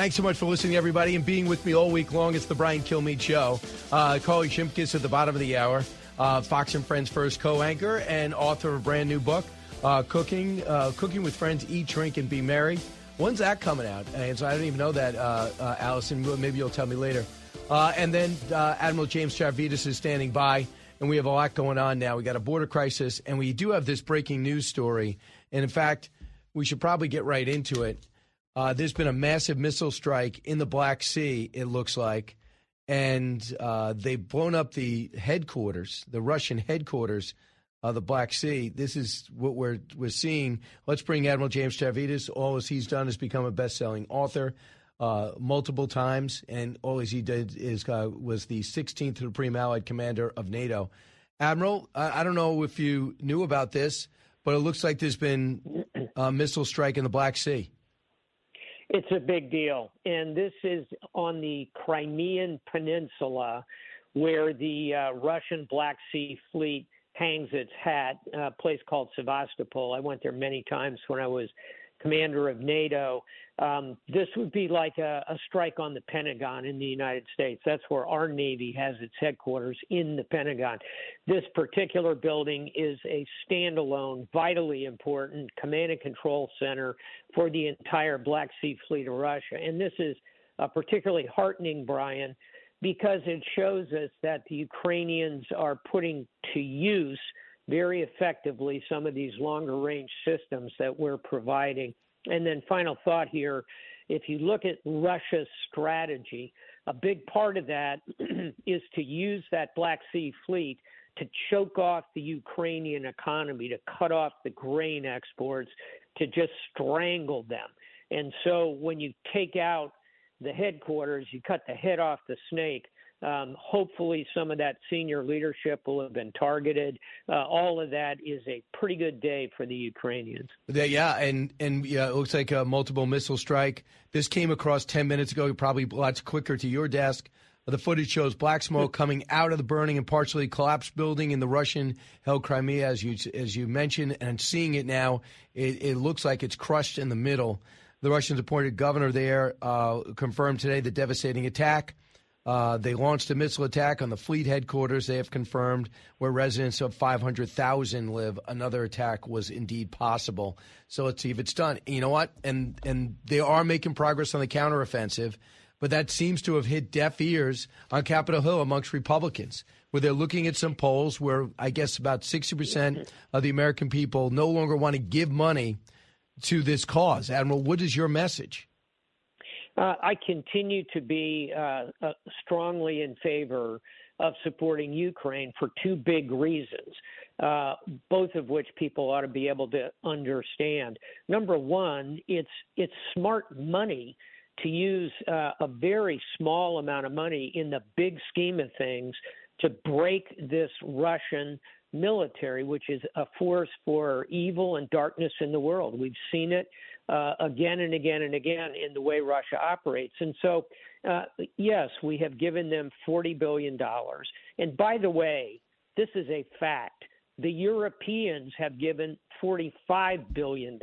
Thanks so much for listening, everybody, and being with me all week long. It's the Brian Kilmeade Show. Uh, Carley Shimkus at the bottom of the hour, uh, Fox and Friends first co-anchor and author of a brand new book, uh, Cooking uh, Cooking with Friends, Eat, Drink, and Be Merry. When's that coming out? And so I don't even know that, uh, uh, Allison. Maybe you'll tell me later. and then Admiral James Stavridis is standing by, and we have a lot going on now. We got a border crisis, and we do have this breaking news story. And in fact, we should probably get right into it. Uh, there's been a massive missile strike in the Black Sea, it looks like, and uh, they've blown up the headquarters, the Russian headquarters of the Black Sea. This is what we're we're seeing. Let's bring Admiral James Stavridis. All as he's done is become a best-selling author uh, multiple times, and all he did is uh, was the 16th Supreme Allied Commander of NATO. Admiral, I, I don't know if you knew about this, but it looks like there's been a missile strike in the Black Sea. It's a big deal. And this is on the Crimean Peninsula where the uh, Russian Black Sea Fleet hangs its hat, a place called Sevastopol. I went there many times when I was commander of NATO. Um, this would be like a, a, strike on the Pentagon in the United States. That's where our Navy has its headquarters in the Pentagon. This particular building is a standalone, vitally important command and control center for the entire Black Sea Fleet of Russia. And this is uh, particularly heartening, Brian, because it shows us that the Ukrainians are putting to use very effectively some of these longer range systems that we're providing. And then, final thought here if you look at Russia's strategy, a big part of that is to use that Black Sea fleet to choke off the Ukrainian economy, to cut off the grain exports, to just strangle them. And so when you take out the headquarters, you cut the head off the snake. Um, hopefully, some of that senior leadership will have been targeted. Uh, all of that is a pretty good day for the Ukrainians. Yeah, and and yeah, it looks like a multiple missile strike. This came across ten minutes ago, probably lots quicker to your desk. The footage shows black smoke coming out of the burning and partially collapsed building in the Russian-held Crimea, as you as you mentioned, and seeing it now, it, it looks like it's crushed in the middle. The Russians appointed governor there uh, confirmed today the devastating attack. Uh, they launched a missile attack on the fleet headquarters. They have confirmed where residents of 500,000 live. Another attack was indeed possible. So let's see if it's done. You know what? And and they are making progress on the counteroffensive, but that seems to have hit deaf ears on Capitol Hill amongst Republicans, where they're looking at some polls where I guess about 60% of the American people no longer want to give money to this cause. Admiral, what is your message? Uh, I continue to be uh, uh, strongly in favor of supporting Ukraine for two big reasons, uh, both of which people ought to be able to understand. Number one, it's it's smart money to use uh, a very small amount of money in the big scheme of things to break this Russian military, which is a force for evil and darkness in the world. We've seen it uh, again and again and again in the way Russia operates. And so, uh, yes, we have given them $40 billion. And by the way, this is a fact. The Europeans have given $45 billion.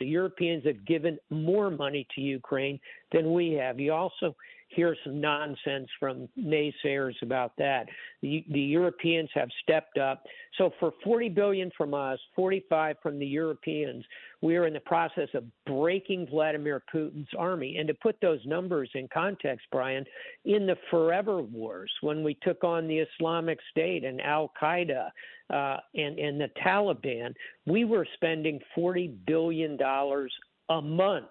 The Europeans have given more money to Ukraine than we have. You also hear some nonsense from naysayers about that. The, the Europeans have stepped up. So for 40 billion from us, 45 from the Europeans, we are in the process of breaking Vladimir Putin's army. And to put those numbers in context, Brian, in the forever wars, when we took on the Islamic State and Al Qaeda uh, and, and the Taliban, we were spending $40 billion a month.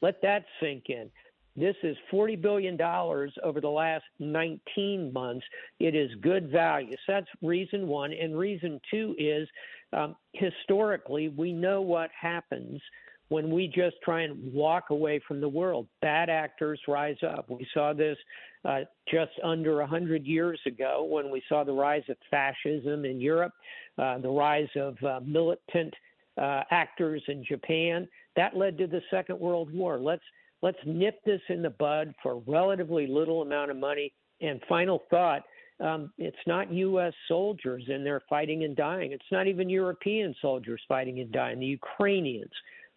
Let that sink in. This is $40 billion over the last 19 months. It is good value. So that's reason one. And reason two is um, historically, we know what happens when we just try and walk away from the world. Bad actors rise up. We saw this uh, just under 100 years ago when we saw the rise of fascism in Europe, uh, the rise of uh, militant uh, actors in Japan. That led to the Second World War. Let's let's nip this in the bud for relatively little amount of money. And final thought. Um, it's not U.S. soldiers in there fighting and dying. It's not even European soldiers fighting and dying. The Ukrainians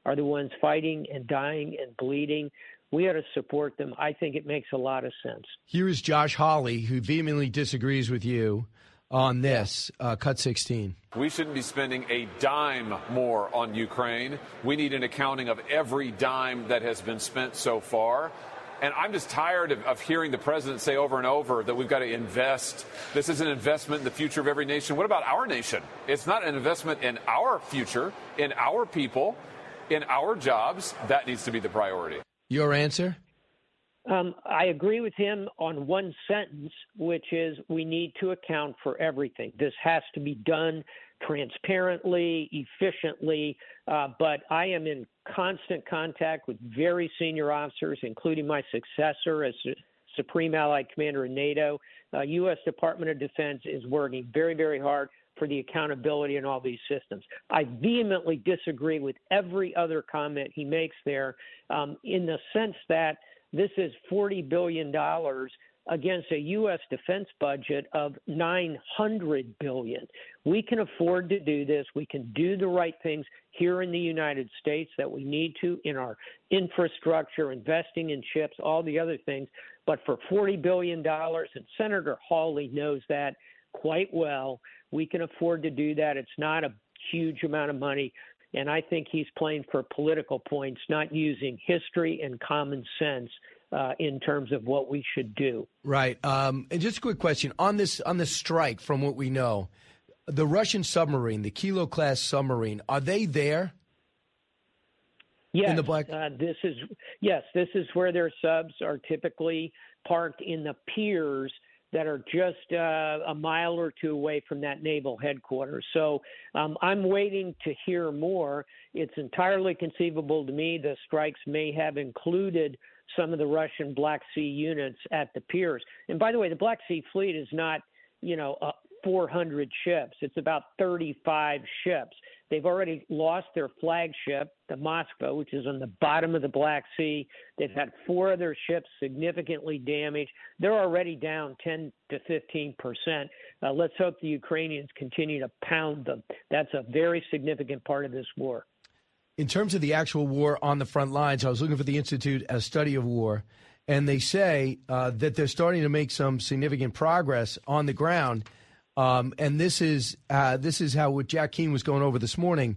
are the ones fighting and dying and bleeding. We ought to support them. I think it makes a lot of sense. Here is Josh Hawley, who vehemently disagrees with you on this. Uh, cut 16. We shouldn't be spending a dime more on Ukraine. We need an accounting of every dime that has been spent so far. And I'm just tired of, of, hearing the president say over and over that we've got to invest. This is an investment in the future of every nation. What about our nation? It's not an investment in our future, in our people in our jobs, that needs to be the priority. Your answer? Um, I agree with him on one sentence, which is we need to account for everything. This has to be done transparently, efficiently. Uh, but I am in constant contact with very senior officers, including my successor as Supreme Allied Commander in NATO. Uh, U.S. Department of Defense is working very, very hard for the accountability in all these systems. I vehemently disagree with every other comment he makes there um, in the sense that this is $40 billion against a U.S. defense budget of 900 billion. We can afford to do this. We can do the right things here in the United States that we need to in our infrastructure, investing in chips, all the other things. But for 40 billion dollars, and Senator Hawley knows that quite well. We can afford to do that. It's not a huge amount of money. And I think he's playing for political points, not using history and common sense uh, in terms of what we should do. Right. Um, and just a quick question on this on the strike. From what we know, the Russian submarine, the Kilo class submarine, are they there? Yes. In the black. Uh, this is yes. This is where their subs are typically parked in the piers that are just uh, a mile or two away from that naval headquarters. So um, I'm waiting to hear more. It's entirely conceivable to me the strikes may have included some of the Russian Black Sea units at the piers. And by the way, the Black Sea Fleet is not, you know, uh, 400 ships. It's about 35 ships. They've already lost their flagship, the Moskva, which is on the bottom of the Black Sea. They've had four other ships significantly damaged. They're already down 10 to 15 percent. Uh, let's hope the Ukrainians continue to pound them. That's a very significant part of this war. In terms of the actual war on the front lines, I was looking for the Institute a study of war, and they say uh, that they're starting to make some significant progress on the ground. Um, and this is uh, this is how what Jack Keane was going over this morning.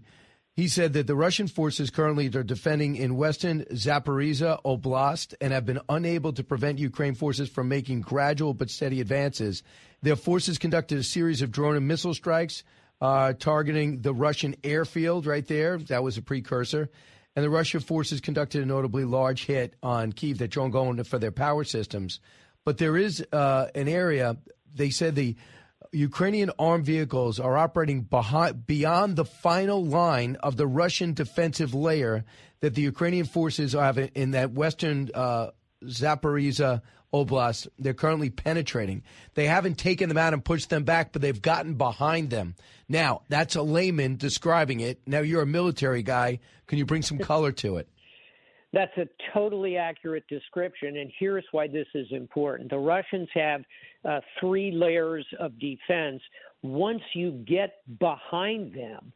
He said that the Russian forces currently are defending in western Zaporizhia Oblast and have been unable to prevent Ukraine forces from making gradual but steady advances. Their forces conducted a series of drone and missile strikes uh, targeting the Russian airfield right there. That was a precursor. And the Russian forces conducted a notably large hit on Kiev. They're going for their power systems. But there is uh, an area, they said the Ukrainian armed vehicles are operating behind, beyond the final line of the Russian defensive layer that the Ukrainian forces have in that western uh, Zaporizhia Oblast. They're currently penetrating. They haven't taken them out and pushed them back, but they've gotten behind them. Now, that's a layman describing it. Now, you're a military guy. Can you bring some color to it? That's a totally accurate description, and here's why this is important. The Russians have uh, three layers of defense. Once you get behind them,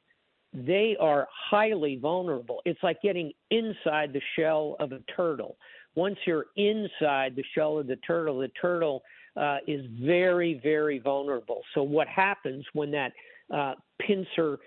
they are highly vulnerable. It's like getting inside the shell of a turtle. Once you're inside the shell of the turtle, the turtle uh, is very, very vulnerable. So, what happens when that uh, pincer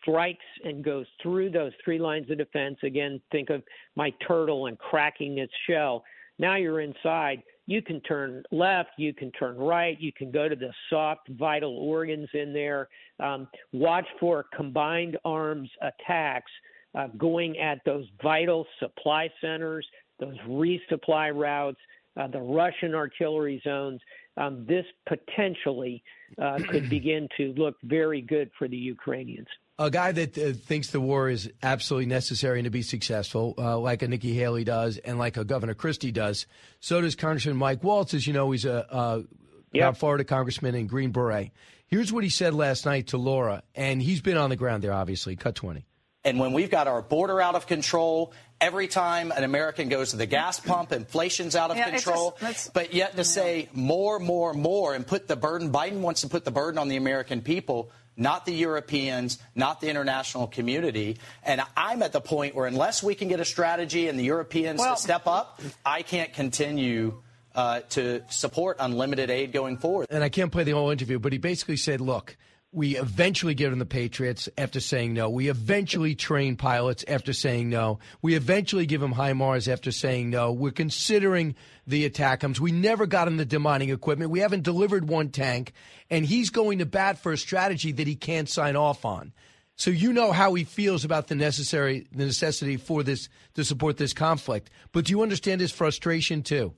strikes and goes through those three lines of defense. Again, think of my turtle and cracking its shell. Now you're inside. You can turn left, you can turn right, you can go to the soft, vital organs in there. Um, watch for combined arms attacks uh, going at those vital supply centers, those resupply routes, uh, the Russian artillery zones. Um, this potentially uh, could begin to look very good for the Ukrainians. A guy that uh, thinks the war is absolutely necessary and to be successful, uh, like a Nikki Haley does and like a Governor Christie does. So does Congressman Mike Waltz. As you know, he's a, a yep. Florida congressman in Green Beret. Here's what he said last night to Laura, and he's been on the ground there, obviously. Cut 20. And when we've got our border out of control, every time an American goes to the gas pump, inflation's out of yeah, control. Just, but yet to say more, more, more, and put the burden, Biden wants to put the burden on the American people, not the Europeans, not the international community. And I'm at the point where unless we can get a strategy and the Europeans well, to step up, I can't continue. Uh, to support unlimited aid going forward. And I can't play the whole interview, but he basically said, look, we eventually give them the Patriots after saying no. We eventually train pilots after saying no. We eventually give them HIMARS after saying no. We're considering the ATACMS. We never got him the demining equipment. We haven't delivered one tank. And he's going to bat for a strategy that he can't sign off on. So you know how he feels about the necessary the necessity for this to support this conflict. But do you understand his frustration too?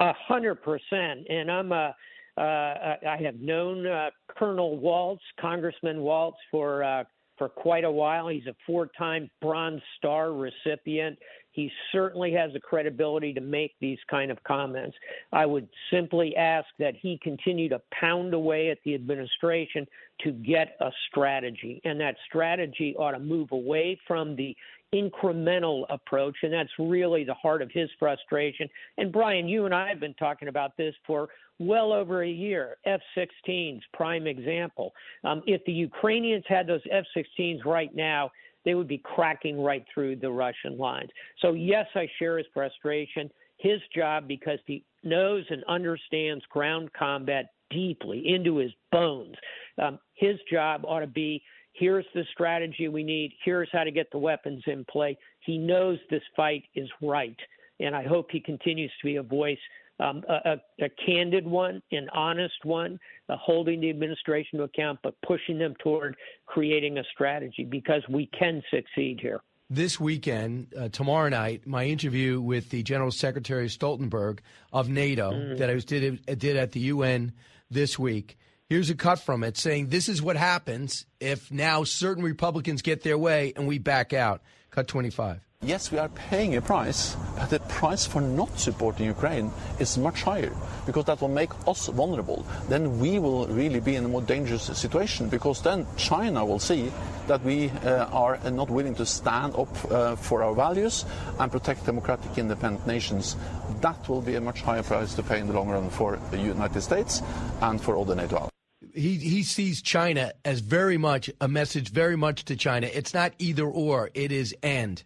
A hundred percent. And I'm a uh, I have known uh, Colonel Waltz, Congressman Waltz, for uh, for quite a while. He's a four-time Bronze Star recipient. He certainly has the credibility to make these kind of comments. I would simply ask that he continue to pound away at the administration to get a strategy, and that strategy ought to move away from the incremental approach, and that's really the heart of his frustration. And Brian, you and I have been talking about this for well over a year. F 16s, prime example. Um, if the Ukrainians had those F 16s right now, they would be cracking right through the Russian lines. So, yes, I share his frustration. His job, because he knows and understands ground combat deeply into his bones, um, his job ought to be here's the strategy we need, here's how to get the weapons in play. He knows this fight is right. And I hope he continues to be a voice um, a, a, candid one, an honest one, uh, holding the administration to account, but pushing them toward creating a strategy because we can succeed here. This weekend, uh, tomorrow night, my interview with the General Secretary Stoltenberg of NATO mm. that I was did, did at the UN this week. Here's a cut from it saying this is what happens if now certain Republicans get their way and we back out. Cut 25. Yes, we are paying a price, but the price for not supporting Ukraine is much higher because that will make us vulnerable. Then we will really be in a more dangerous situation because then China will see that we uh, are not willing to stand up uh, for our values and protect democratic independent nations. That will be a much higher price to pay in the long run for the United States and for all the NATO allies he he sees China as very much a message very much to China. It's not either or, it is and.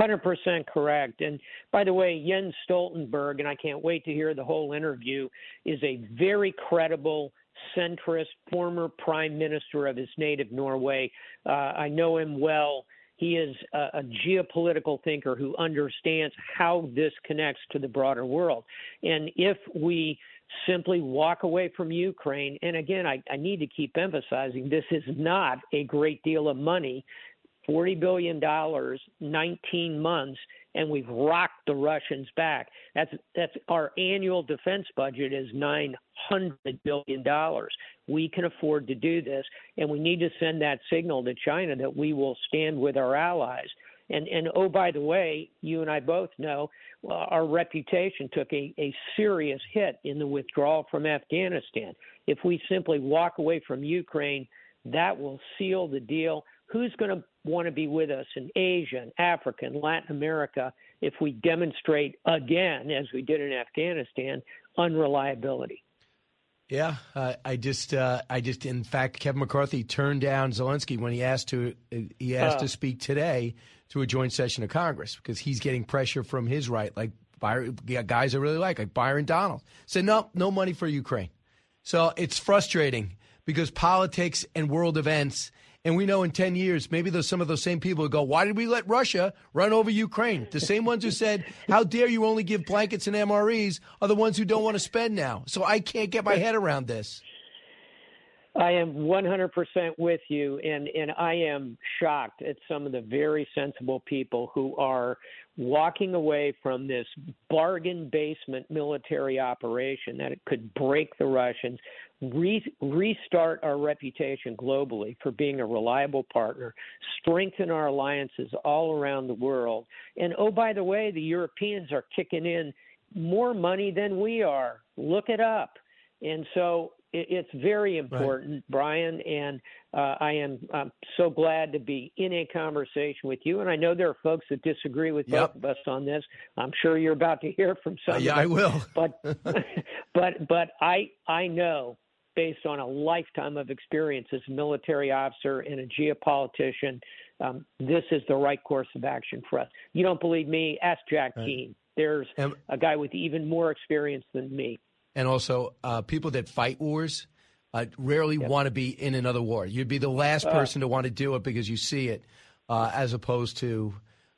100% correct. And by the way, Jens Stoltenberg, and I can't wait to hear the whole interview, is a very credible centrist former prime minister of his native Norway. Uh, I know him well. He is a, a, geopolitical thinker who understands how this connects to the broader world. And if we simply walk away from Ukraine, and again, I, I need to keep emphasizing this is not a great deal of money $40 billion, 19 months, and we've rocked the Russians back. That's that's our annual defense budget is 900 billion dollars. We can afford to do this, and we need to send that signal to China that we will stand with our allies. And and oh by the way, you and I both know uh, our reputation took a, a serious hit in the withdrawal from Afghanistan. If we simply walk away from Ukraine, that will seal the deal who's going to want to be with us in Asia and Africa and Latin America if we demonstrate again, as we did in Afghanistan, unreliability? Yeah, uh, I just, uh, I just, in fact, Kevin McCarthy turned down Zelensky when he asked to, he asked uh, to speak today to a joint session of Congress because he's getting pressure from his right, like Byron, guys I really like, like Byron Donald, said no, no money for Ukraine. So it's frustrating because politics and world events and we know in 10 years, maybe those, some of those same people will go, why did we let Russia run over Ukraine? The same ones who said, how dare you only give blankets and MREs are the ones who don't want to spend now. So I can't get my head around this. I am 100% with you, and, and I am shocked at some of the very sensible people who are walking away from this bargain basement military operation that it could break the Russians, re- restart our reputation globally for being a reliable partner, strengthen our alliances all around the world. And oh, by the way, the Europeans are kicking in more money than we are. Look it up. And so it's very important, right. Brian, and uh, I am I'm so glad to be in a conversation with you. And I know there are folks that disagree with yep. both of us on this. I'm sure you're about to hear from some. Uh, yeah, I will. But but but I I know based on a lifetime of experience as a military officer and a geopolitician, um, this is the right course of action for us. You don't believe me? Ask Jack right. Keane. There's and, a guy with even more experience than me and also uh, people that fight wars uh, rarely yep. want to be in another war. You'd be the last uh. person to want to do it because you see it, uh, as opposed to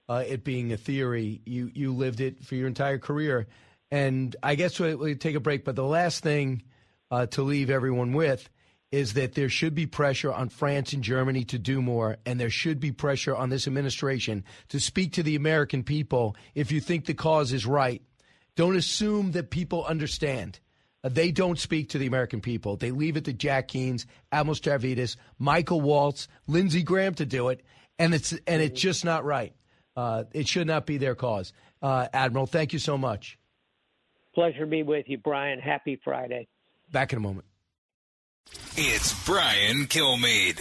uh, it being a theory. You you lived it for your entire career, and I guess we'll, we'll take a break. But the last thing uh, to leave everyone with is that there should be pressure on France and Germany to do more, and there should be pressure on this administration to speak to the American people if you think the cause is right. Don't assume that people understand. Uh, they don't speak to the American people. They leave it to Jack Keanes, Admiral Stavridis, Michael Waltz, Lindsey Graham to do it, and it's and it's just not right. Uh, it should not be their cause. Uh, Admiral, thank you so much. Pleasure to be with you, Brian. Happy Friday. Back in a moment. It's Brian Kilmeade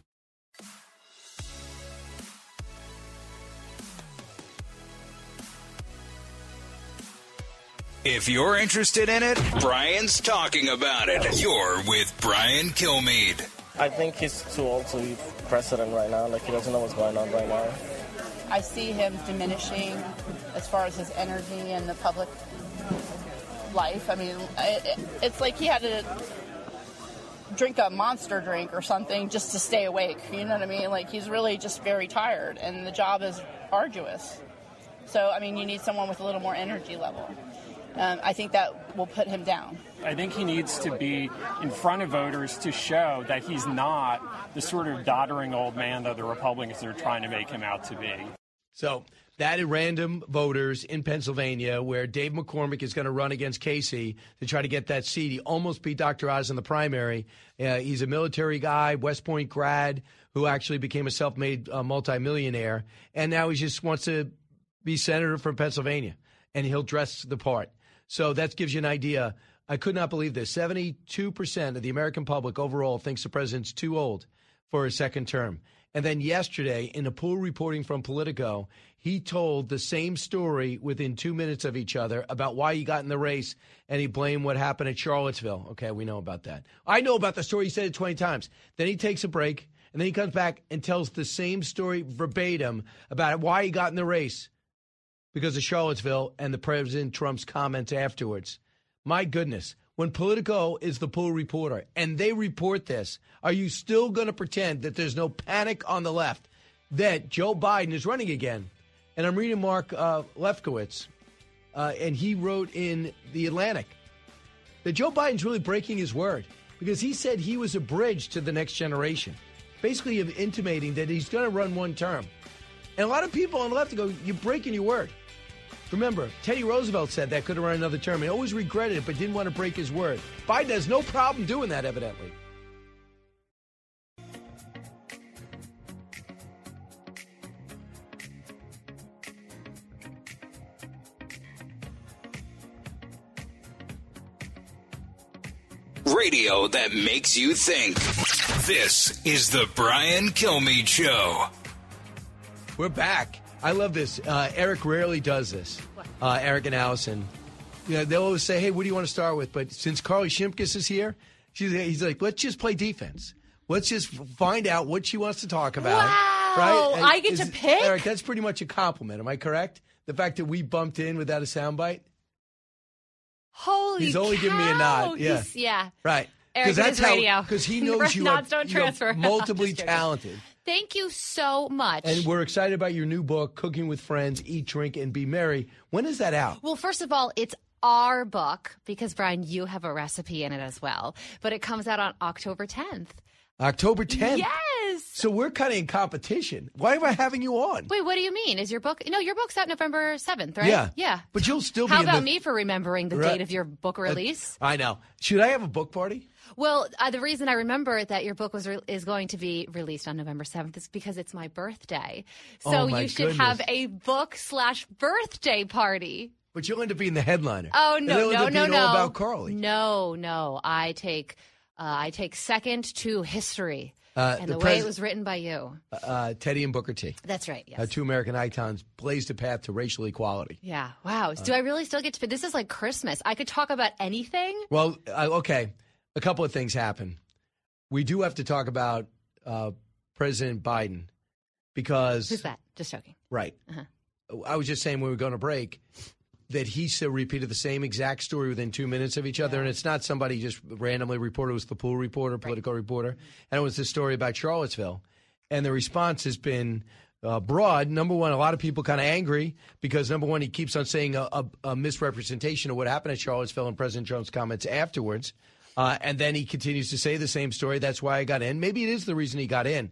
If you're interested in it, Brian's talking about it. You're with Brian Kilmeade. I think he's too old to be president right now. Like, he doesn't know what's going on right now. I see him diminishing as far as his energy and the public life. I mean, it, it's like he had to drink a monster drink or something just to stay awake. You know what I mean? Like, he's really just very tired, and the job is arduous. So, I mean, you need someone with a little more energy level um, I think that will put him down. I think he needs to be in front of voters to show that he's not the sort of doddering old man that the Republicans are trying to make him out to be. So that at random voters in Pennsylvania, where Dave McCormick is going to run against Casey to try to get that seat. He almost beat Dr. Oz in the primary. Uh, he's a military guy, West Point grad, who actually became a self-made uh, multimillionaire, and now he just wants to be senator from Pennsylvania, and he'll dress the part. So that gives you an idea. I could not believe this. 72% of the American public overall thinks the president's too old for a second term. And then yesterday, in a pool reporting from Politico, he told the same story within two minutes of each other about why he got in the race, and he blamed what happened at Charlottesville. Okay, we know about that. I know about the story. He said it 20 times. Then he takes a break, and then he comes back and tells the same story verbatim about why he got in the race because of Charlottesville and the President Trump's comments afterwards. My goodness, when Politico is the pool reporter and they report this, are you still going to pretend that there's no panic on the left that Joe Biden is running again? And I'm reading Mark uh, Leibovich, uh, and he wrote in The Atlantic that Joe Biden's really breaking his word because he said he was a bridge to the next generation, basically intimating that he's going to run one term. And a lot of people on the left go, You're breaking your word. Remember, Teddy Roosevelt said that could have run another term. He always regretted it, but didn't want to break his word. Biden has no problem doing that, evidently. Radio that makes you think. This is the Brian Kilmeade Show. We're back. I love this. Uh, Eric rarely does this. Uh, Eric and Allison. You know, they'll always say, "Hey, what do you want to start with?" But since Carley Shimkus is here, she's, he's like, "Let's just play defense. Let's just find out what she wants to talk about." Wow, right? And I get to pick? Eric, that's pretty much a compliment. Am I correct? The fact that we bumped in without a soundbite. Holy He's only giving me a nod. Yeah. He's- yeah. Right. Eric, it is radio. Because he knows you are, don't you are multiply talented. Thank you so much. And we're excited about your new book, Cooking with Friends, Eat, Drink, and Be Merry. When is that out? Well, first of all, it's our book because Brian, you have a recipe in it as well. But it comes out on October 10th. October 10th. Yes. So we're kind of in competition. Why am I having you on? Wait, what do you mean? Is your book? No, your book's out November 7th, right? Yeah. Yeah. But you'll still be How about the- me for remembering the Right. date of your book uh, release? I know. Should I have a book party? Well, uh, the reason I remember that your book was re- is going to be released on November seventh is because it's my birthday. So Oh, my you should have a book slash birthday party. But you'll end up being the headliner. Oh no, no, no, no! about Carley. No, no. I take uh, I take second to history Uh, and the the, way pres- it was written by you. Uh, Teddy and Booker T. That's right. Yes. Uh, two American icons blazed a path to racial equality. yeah. Wow. Do I really still get to? This is like Christmas. I could talk about anything. Well, uh, okay. A couple of things happen. We do have to talk about uh, President Biden because. Who's that? Just joking. Right. Uh-huh. I was just saying when we were going to break that he so repeated the same exact story within two minutes of each other, and it's not somebody just randomly reported. It was the pool reporter, political reporter, and it was this story about Charlottesville, and the response has been. Uh, broad. Number one, a lot of people kind of angry because number one, he keeps on saying a, a, a misrepresentation of what happened at Charlottesville and President Trump's comments afterwards. Uh, and then he continues to say the same story. That's why I got in. Maybe it is the reason he got in.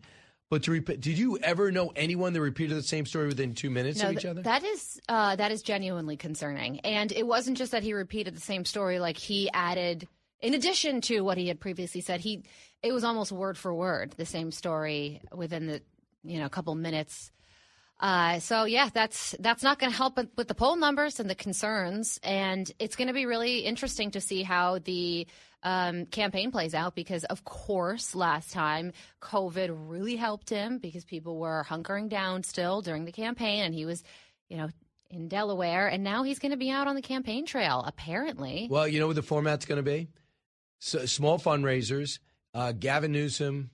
But to repeat, did you ever know anyone that repeated the same story within two minutes of each other? that is uh, that is genuinely concerning. And it wasn't just that he repeated the same story; like he added, in addition to what he had previously said, he it was almost word for word the same story within the you know a couple minutes. Uh, so yeah, that's that's not going to help with the poll numbers and the concerns, and it's going to be really interesting to see how the um, campaign plays out because, of course, last time COVID really helped him because people were hunkering down still during the campaign, and he was, you know, in Delaware, and now he's going to be out on the campaign trail apparently. Well, you know what the format's going to be? So, small fundraisers. Uh, Gavin Newsom,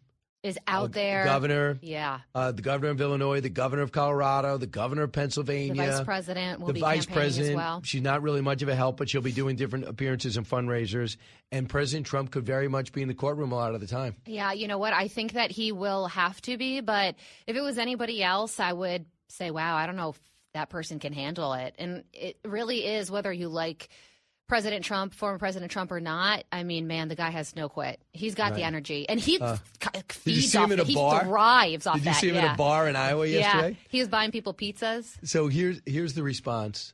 is out uh, there, governor, Yeah, uh, the governor of Illinois, the governor of Colorado, the governor of Pennsylvania, the vice president will the be vice president. as well. She's not really much of a help, but she'll be doing different appearances and fundraisers. And President Trump could very much be in the courtroom a lot of the time. Yeah, you know what? I think that he will have to be, but if it was anybody else, I would say, wow, I don't know if that person can handle it. And it really is whether you like President Trump, former President Trump or not. I mean, man, the guy has no quit. He's got the energy. And he Uh, f- Did you feeds off him at a He bar? thrives off Did you that. see him yeah. at a bar in Iowa yesterday? Yeah, he was buying people pizzas. So here's here's the response.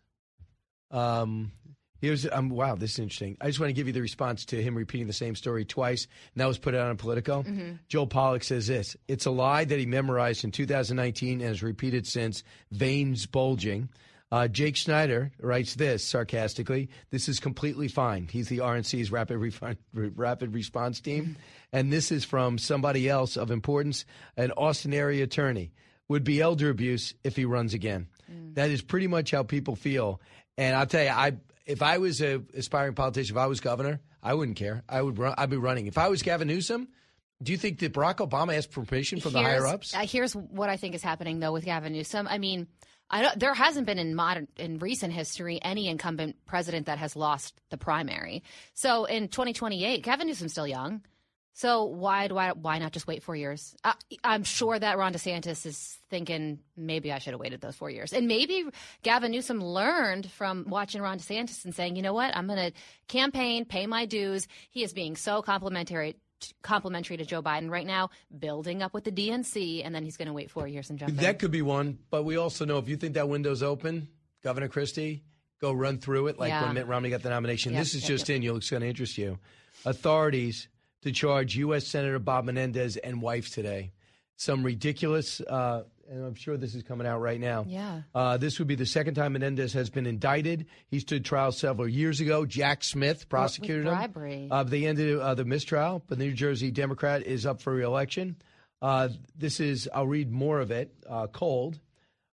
Um, here's um, wow, this is interesting. I just want to give you the response to him repeating the same story twice, and that was put out on Politico. Mhm. Joel Pollak says this: "It's a lie that he memorized in 2019 and has repeated since. Veins bulging." Uh, Jake Schneider writes this sarcastically: "This is completely fine. He's the RNC's rapid refi- rapid response team, and this is from somebody else of importance, an Austin area attorney. Would be elder abuse if he runs again. That is pretty much how people feel. And I'll tell you, I if I was a aspiring politician, if I was governor, I wouldn't care. I would run. I'd be running. If I was Gavin Newsom, do you think that Barack Obama asked permission from the higher ups? Uh, here's what I think is happening though with Gavin Newsom. I mean, I don't, there hasn't been in modern in recent history any incumbent president that has lost the primary. So in 2028, Gavin Newsom's still young. So why I, why not just wait four years? I, I'm sure that Ron DeSantis is thinking maybe I should have waited those four years, and maybe Gavin Newsom learned from watching Ron DeSantis and saying, you know what, I'm going to campaign, pay my dues. He is being so complimentary complimentary to Joe Biden right now, building up with the DNC, and then he's going to wait four years and jump in. That could be one, but we also know if you think that window's open, Governor Christie, go run through it like Yeah. when Mitt Romney got the nomination. Yep, this is yep, just yep. in. You'll It's going to interest you. Authorities to charge U.S. Senator Bob Menendez and wife today. Some ridiculous uh, and I'm sure this is coming out right now. Yeah. Uh, this would be the second time Menendez has been indicted. He stood trial several years ago. Jack Smith prosecuted with him. bribery. Uh, they ended uh, the mistrial, but the New Jersey Democrat is up for reelection. Uh, this is, I'll read more of it uh, cold.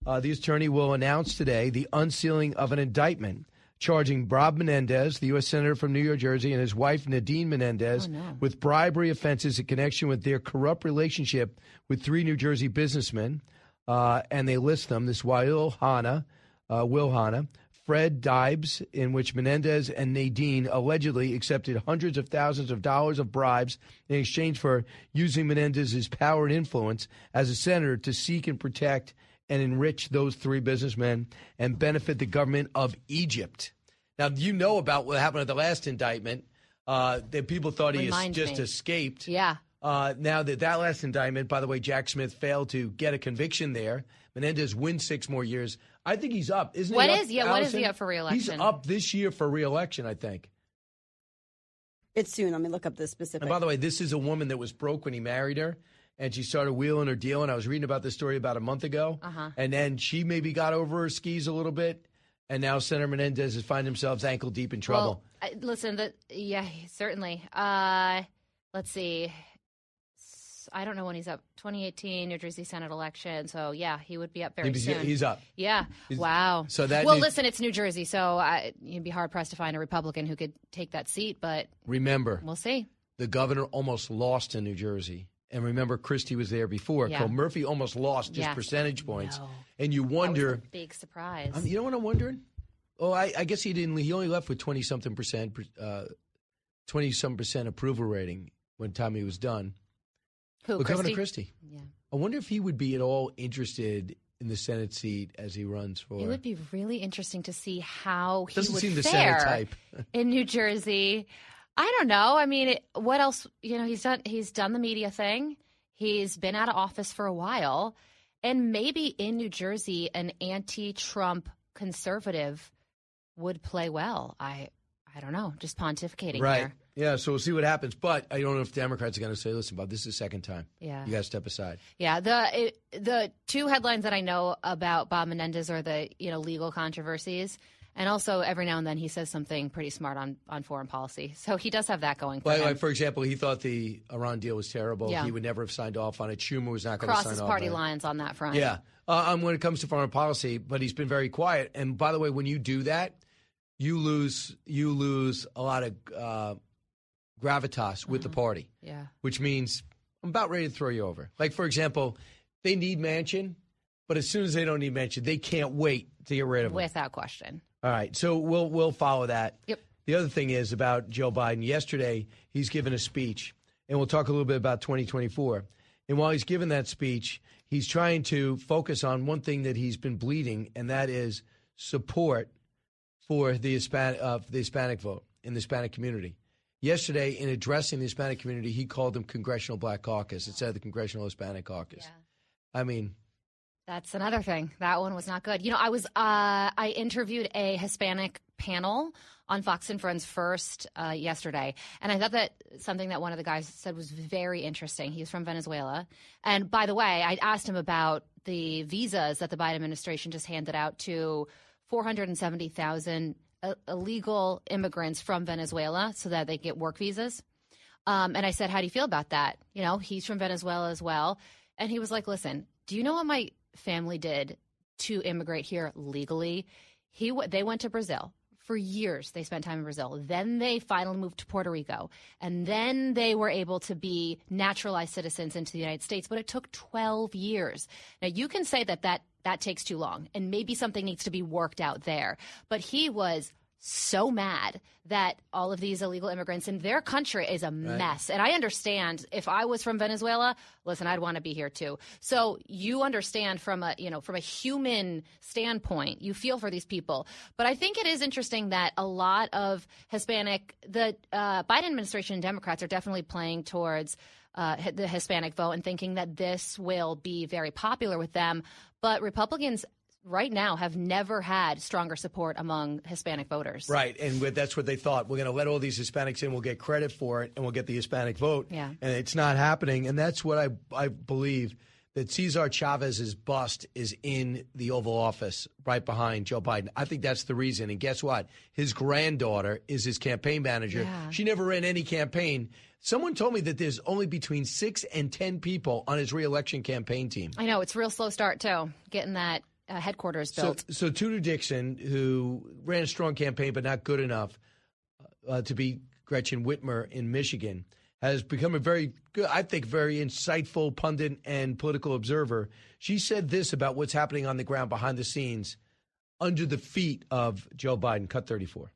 Uh, the attorney will announce today the unsealing of an indictment charging Bob Menendez, the U.S. Senator from New York, Jersey, and his wife, Nadine Menendez, with bribery offenses in connection with their corrupt relationship with three New Jersey businessmen. Uh, and they list them. This Wael Hana, uh, Will Hana, Fred Daibes, in which Menendez and Nadine allegedly accepted hundreds of thousands of dollars of bribes in exchange for using Menendez's power and influence as a senator to seek and protect and enrich those three businessmen and benefit the government of Egypt. Now, you know about what happened at the last indictment. Uh, that people thought he Remind just me. escaped. Yeah. Uh, now that that last indictment, by the way, Jack Smith failed to get a conviction there. Menendez wins six more years. I think he's up, isn't What he? up, is- yeah, what is he up for re-election? He's up this year for reelection, I think. It's soon. Let me look up the specific. And by the way, this is a woman that was broke when he married her, and she started wheeling her deal. And I was reading about this story about a month ago, Uh-huh. and then she maybe got over her skis a little bit, and now Senator Menendez has find himself ankle deep in trouble. Well, I, listen, the, yeah, certainly. Uh, let's see. S- I don't know when he's up. 2018 New Jersey Senate election. So yeah, he would be up very He's- soon. he's up. Yeah. He's- wow. so that Well, needs- listen, it's New Jersey, so I, you'd be hard pressed to find a Republican who could take that seat, but Remember, we'll see. the governor almost lost in New Jersey. And remember, Christie was there before. Yeah. So Murphy almost lost just Yeah. percentage points. know. And you wonder, Big surprise. Um, you know what I'm wondering? Oh, I, I guess he didn't. He only left with twenty something percent, twenty some percent approval rating when Tommy was done. Who, Governor Christie? Christie. Yeah. I wonder if he would be at all interested in the Senate seat as he runs for. It would be really interesting to see how he Doesn't would seem the fare Senate type. in New Jersey. I don't know. I mean, it, what else? You know, he's done. He's done the media thing. He's been out of office for a while, and maybe in New Jersey, an anti-Trump conservative would play well. I, I don't know. Just pontificating right. here. Yeah. So we'll see what happens. But I don't know if Democrats are going to say, "Listen, Bob, this is the second time. Yeah. You got to step aside." Yeah, the it, the two headlines that I know about Bob Menendez are the you know legal controversies, and also every now and then he says something pretty smart on on foreign policy. So he does have that going for way, him. for example, he thought the Iran deal was terrible. Yeah. He would never have signed off on it. Schumer was not going to sign off. Crosses party on it. lines on that front. Yeah. Uh, um, when it comes to foreign policy, but he's been very quiet. And by the way, when you do that, you lose you lose a lot of uh, gravitas with the party, Yeah. which means I'm about ready to throw you over. Like for example, they need Manchin, but as soon as they don't need Manchin, they can't wait to get rid of him. Without question. All right, so we'll we'll follow that. Yep. The other thing is about Joe Biden. Yesterday, he's given a speech, and we'll talk a little bit about 2024. And while he's given that speech, he's trying to focus on one thing that he's been bleeding, and that is support for the Hispanic uh, the Hispanic vote in the Hispanic community. Yesterday, in addressing the Hispanic community, he called them Congressional Black Caucus instead of the Congressional Hispanic Caucus. I mean, That's another thing. That one was not good. You know, I was uh, I interviewed a Hispanic panel on Fox and Friends first uh, yesterday, and I thought that something that one of the guys said was very interesting. He's from Venezuela, and by the way, I asked him about the visas that the Biden administration just handed out to 470,000 uh, illegal immigrants from Venezuela, so that they get work visas. Um, and I said, "How do you feel about that?" You know, he's from Venezuela as well, and he was like, "Listen, do you know what my family did to immigrate here legally? He w- they went to Brazil." For years, they spent time in Brazil. Then they finally moved to Puerto Rico. And then they were able to be naturalized citizens into the United States. But it took 12 years. Now, you can say that that, that takes too long, and maybe something needs to be worked out there. But he was so mad that all of these illegal immigrants in their country is a mess. And I understand if I was from Venezuela, listen, I'd want to be here too. So you understand from a, you know, from a human standpoint, you feel for these people. But I think it is interesting that a lot of Hispanic, the uh, Biden administration and Democrats are definitely playing towards uh, the Hispanic vote and thinking that this will be very popular with them. But Republicans right now have never had stronger support among Hispanic voters. Right, and that's what they thought. We're going to let all these Hispanics in. We'll get credit for it, and we'll get the Hispanic vote. Yeah. and it's not happening. And that's what I I believe that Cesar Chavez's bust is in the Oval Office right behind Joe Biden. I think that's the reason. And guess what? His granddaughter is his campaign manager. Yeah. She never ran any campaign. Someone told me that there's only between six and 10 people on his reelection campaign team. I know it's a real slow start too, getting that uh, headquarters So, built. so Tudor Dixon, who ran a strong campaign but not good enough uh, to beat Gretchen Whitmer in Michigan, has become a very good, I think, very insightful pundit and political observer. She said this about what's happening on the ground behind the scenes under the feet of Joe Biden. Cut 34.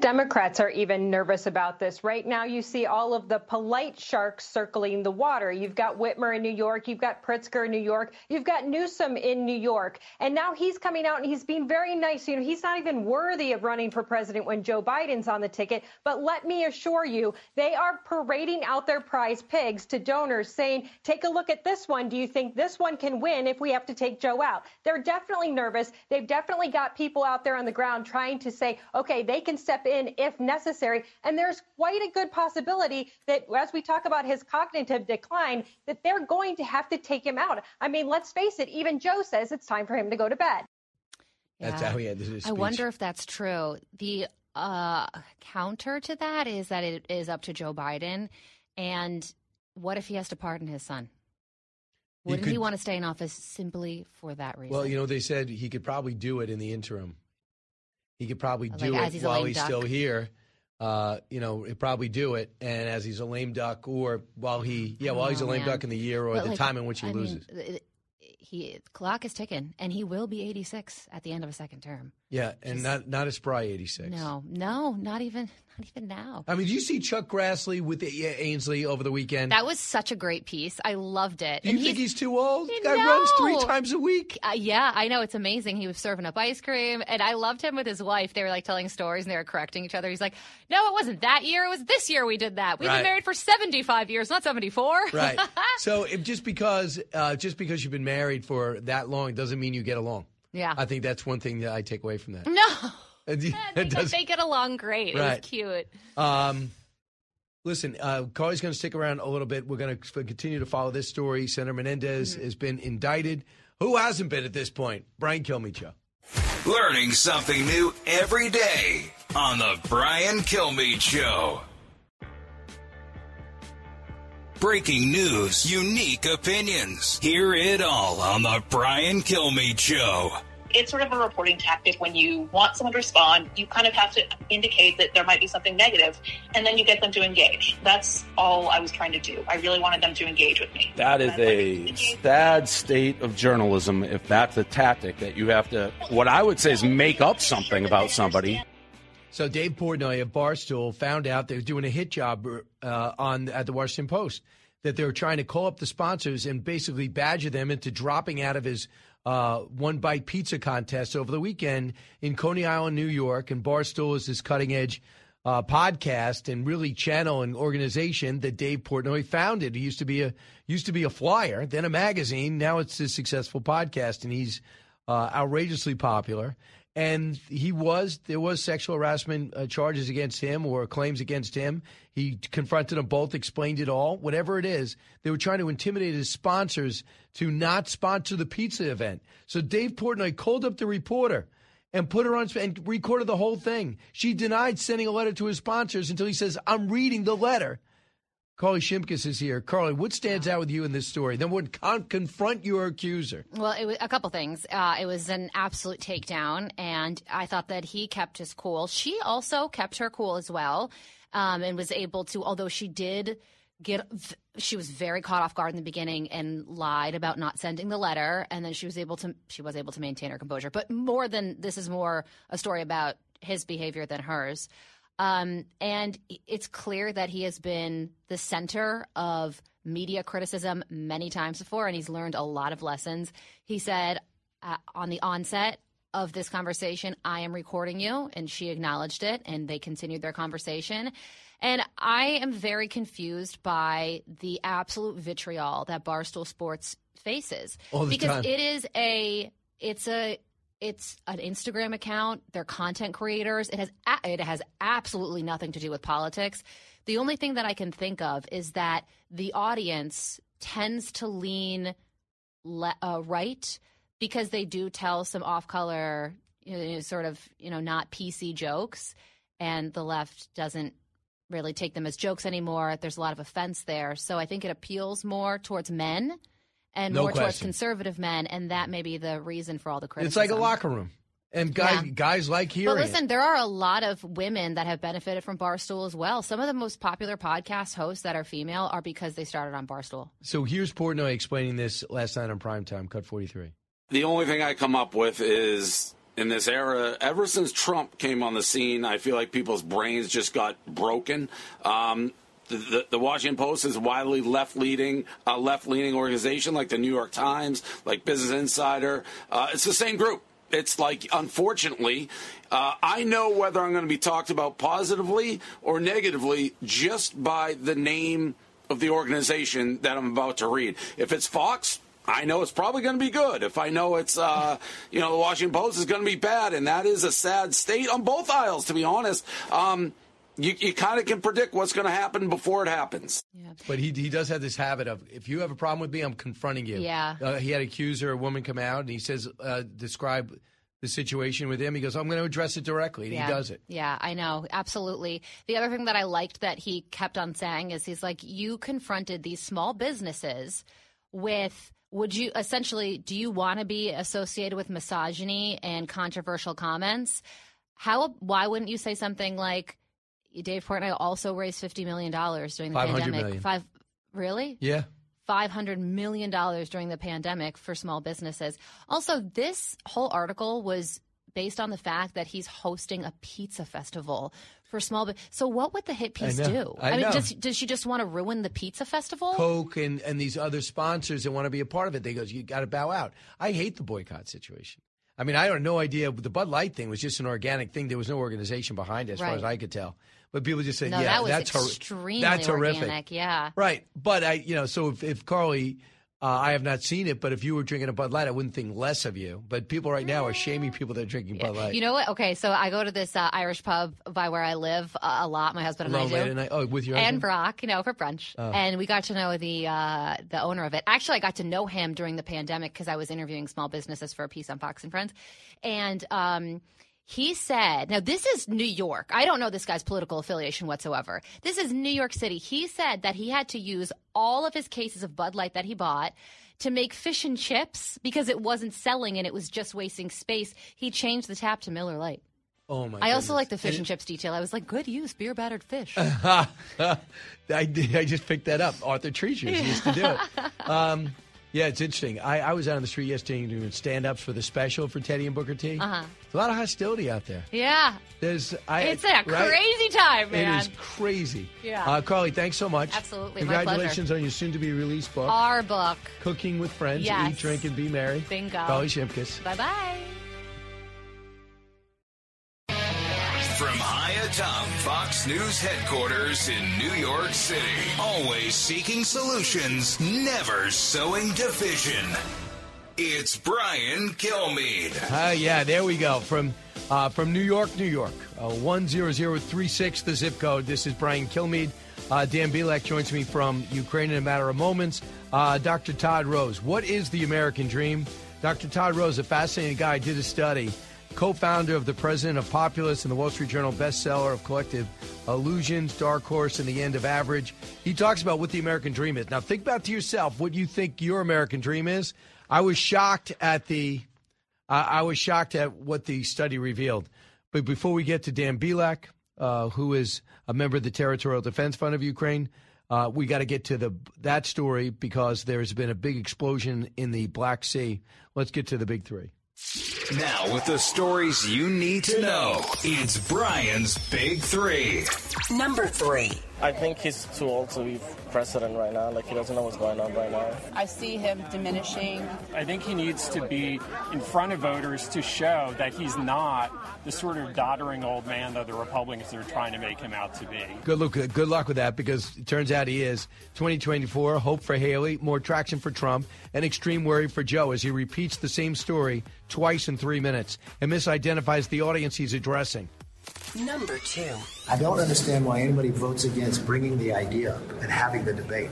Democrats are even nervous about this. Right now, you see all of the polite sharks circling the water. You've got Whitmer in New York, you've got Pritzker in New York, you've got Newsom in New York. And now he's coming out and he's being very nice. You know, he's not even worthy of running for president when Joe Biden's on the ticket. But let me assure you, they are parading out their prize pigs to donors saying, take a look at this one. Do you think this one can win if we have to take Joe out? They're definitely nervous. They've definitely got people out there on the ground trying to say, okay, they can step in if necessary. And there's quite a good possibility that as we talk about his cognitive decline, that they're going to have to take him out. I mean, let's face it, even Joe says it's time for him to go to bed. That's how he ended his I wonder if that's true. The uh, counter to that is that it is up to Joe Biden. And what if he has to pardon his son? Wouldn't he could- want to stay in office simply for that reason? Well, you know, they said he could probably do it in the interim. He could probably do it while he's duck. still here. Uh, you know, he'd probably do it, and as he's a lame duck, or while he, yeah, while he's a Oh, lame man. duck in the year, or But, the like, time in which he I mean, loses. th- he the clock is ticking, and he will be 86 at the end of a second term. yeah, and not not a spry eighty six. No, no, not even, not even now. I mean, you see Chuck Grassley with Ainsley over the weekend? That was such a great piece. I loved it. do you And think he's too old? The guy runs three times a week. Uh, yeah, I know it's amazing. He was serving up ice cream, and I loved him with his wife. They were like telling stories, and they were correcting each other. He's like, "No, it wasn't that year. It was this year we did that. We've Right. been married for seventy-five years, not seventy-four. Right. so if just because uh, just because you've been married for that long doesn't mean you get along. Yeah. I think that's one thing that I take away from that. no, It they, does- they get along great. It Right. was cute. Um, listen, uh, Carley's going to stick around a little bit. We're going to continue to follow this story. Senator Menendez Mm-hmm. has been indicted. Who hasn't been at this point? Brian Kilmeade Show. Learning something new every day on the Brian Kilmeade Show. Breaking news, unique opinions. Hear it all on the Brian Kilmeade Show. It's sort of a reporting tactic. When you want someone to respond you kind of have to indicate that there might be something negative and then you get them to engage. That's all i was trying to do. I really wanted them to engage with me. That is a sad state of journalism if that's a tactic that you have to, what I would say is make up something about somebody. So Dave Portnoy of Barstool found out they were doing a hit job uh, on at the Washington Post that they were trying to call up the sponsors and basically badger them into dropping out of his uh, one bite pizza contest over the weekend in Coney Island, New York. And Barstool is this cutting edge uh, podcast and really channel and organization that Dave Portnoy founded. He used to be a used to be a flyer, then a magazine. Now it's a successful podcast, and he's uh, outrageously popular. And he was there was sexual harassment uh, charges against him or claims against him. He confronted them both, explained it all. Whatever it is, they were trying to intimidate his sponsors to not sponsor the pizza event. So Dave Portnoy called up the reporter and put her on and recorded the whole thing. She denied sending a letter to his sponsors until he says, "I'm reading the letter." Carley Shimkus is here. Carley, what stands out with you in this story? Then would con- confront your accuser. Well, it was a couple things. Uh, it was an absolute takedown, and I thought that he kept his cool. She also kept her cool as well, um, and was able to. Although she did get, she was very caught off guard in the beginning and lied about not sending the letter, and then she was able to. She was able to maintain her composure. But more than this is more a story about his behavior than hers. Um, and it's clear that he has been the center of media criticism many times before, and he's learned a lot of lessons. He said uh, on the onset of this conversation, I am recording you, and she acknowledged it, and they continued their conversation. And I am very confused by the absolute vitriol that Barstool Sports faces because time. it is a it's a it's an Instagram account. They're content creators. It has a- it has absolutely nothing to do with politics. The only thing that I can think of is that the audience tends to lean le- uh, right because they do tell some off-color, you know, sort of you know not PC jokes, and the left doesn't really take them as jokes anymore. There's a lot of offense there, so I think it appeals more towards men and No more towards question. conservative men, and that may be the reason for all the criticism. It's like a locker room, and guys Yeah. guys like hearing. But it. listen, there are a lot of women that have benefited from Barstool as well. Some of the most popular podcast hosts that are female are because they started on Barstool. So here's Portnoy explaining this last night on primetime, cut 43. The only thing I come up with is in this era, ever since Trump came on the scene, I feel like people's brains just got broken. Um, the, the, Washington Post is widely left leading, uh, left leaning organization like the New York Times, like Business Insider. Uh, it's the same group. It's like, unfortunately, uh, I know whether I'm going to be talked about positively or negatively just by the name of the organization that I'm about to read. If it's Fox, I know it's probably going to be good. If I know it's, uh, you know, the Washington Post is going to be bad, and that is a sad state on both aisles, to be honest. Um, you, you kind of can predict what's going to happen before it happens. But he he does have this habit of if you have a problem with me, I'm confronting you. Yeah. Uh, he had an accuser, a woman, come out and he says, uh, describe the situation with him. He goes, I'm going to address it directly, and yeah. he does it. Yeah, I know. Absolutely. The other thing that I liked that he kept on saying is he's like, you confronted these small businesses with. Would you essentially do you want to be associated with misogyny and controversial comments? How why wouldn't you say something like Dave Portnoy also raised fifty million dollars during the 500 pandemic? million. Five really? Yeah. $500 million during the pandemic for small businesses. Also, this whole article was based on the fact that he's hosting a pizza festival for small bu- So what would the hit I piece know. do? I mean, know. does, does she just want to ruin the pizza festival? Coke and, and these other sponsors that want to be a part of it. They goes, you got to bow out. I hate the boycott situation. I mean, I had no idea. The Bud Light thing was just an organic thing. There was no organization behind it, as far as I could tell. But people just say, no, "Yeah, that that's hor- extremely that's horrific." organic. Yeah. Right, but I, you know, so if, if Carley, uh, I have not seen it, but if you were drinking a Bud Light, I wouldn't think less of you. But people right now are shaming people that are drinking Bud Light. You know what? Okay, so I go to this uh, Irish pub by where I live uh, a lot. My husband and Long I do. night. Oh, with your and husband? Brock, you know, for brunch. Oh. And we got to know the uh, the owner of it. Actually, I got to know him during the pandemic because I was interviewing small businesses for a piece on Fox and Friends. And um, he said, now this is New York. I don't know this guy's political affiliation whatsoever. This is New York City. He said that he had to use all of his cases of Bud Light that he bought to make fish and chips because it wasn't selling and it was just wasting space. He changed the tap to Miller Lite. Oh my! I also like the fish and chips detail. I was like, good use, beer battered fish. I did, I just picked that up. Arthur Treacher's used to do it. Um, yeah, it's interesting. I, I was out on the street yesterday doing stand-ups for the special for Teddy and Booker T. Uh-huh. A lot of hostility out there. Yeah. There's, I, It's a right? crazy time, man. It is crazy. Yeah. Uh, Carley, thanks so much. Absolutely, my Congratulations on your soon-to-be released book, Our book. Cooking with Friends. Yes. Eat, drink, and be merry. Bingo. Carley Shimkus. Bye bye. From high atop Fox News headquarters in New York City, always seeking solutions, never sowing division. It's Brian Kilmeade. Uh, yeah, there we go. From uh, from New York, New York, uh, one zero zero three six, the zip code. This is Brian Kilmeade. Uh, Dan Bilak joins me from Ukraine in a matter of moments. Uh, Dr. Todd Rose, what is the American dream? Dr. Todd Rose, a fascinating guy, did a study. Co-founder of the President of Populace and the Wall Street Journal bestseller of Collective Illusions, Dark Horse, and the End of Average. He talks about what the American dream is. Now, think about to yourself what you think your American dream is. I was shocked at the I I was shocked at what the study revealed. But before we get to Dan Bilak, uh, who is a member of the Territorial Defense Fund of Ukraine, uh, we got to get to the that story because there's been a big explosion in the Black Sea. Let's get to the big three. Now, with the stories you need to know, it's Brian's Big Three. Number three. I think he's too old to be president right now. Like, he doesn't know what's going on right now. I see him diminishing. I think he needs to be in front of voters to show that he's not the sort of doddering old man that the Republicans are trying to make him out to be. Good look. Good luck with that because it turns out he is. 2024. Hope for Haley, more traction for Trump, and extreme worry for Joe as he repeats the same story twice in three minutes and misidentifies the audience he's addressing. Number two. I don't understand why anybody votes against bringing the idea and having the debate.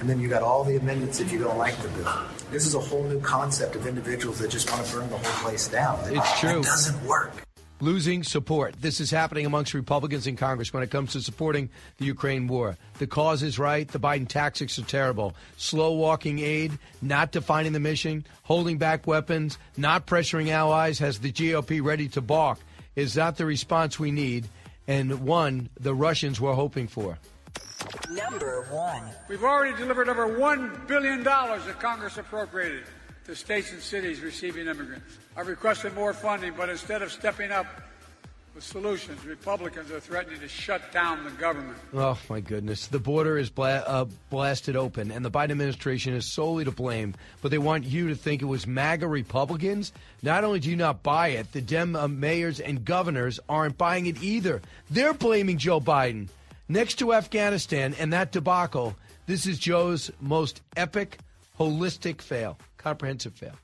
And then you got all the amendments if you don't like the bill. This is a whole new concept of individuals that just want to burn the whole place down. It's true. It doesn't work. Losing support. This is happening amongst Republicans in Congress when it comes to supporting the Ukraine war. The cause is right. The Biden tactics are terrible. Slow walking aid, not defining the mission, holding back weapons, not pressuring allies, has the GOP ready to balk. Is that the response we need? And one the Russians were hoping for. Number one. We've already delivered over $1 billion that Congress appropriated to states and cities receiving immigrants. I've requested more funding, but instead of stepping up with solutions, Republicans are threatening to shut down the government. Oh, my goodness. The border is bla- uh, blasted open, and the Biden administration is solely to blame, but they want you to think it was MAGA Republicans. Not only do you not buy it, the Dem uh, mayors and governors aren't buying it either. They're blaming Joe Biden. Next to Afghanistan and that debacle, this is Joe's most epic, holistic fail, comprehensive fail.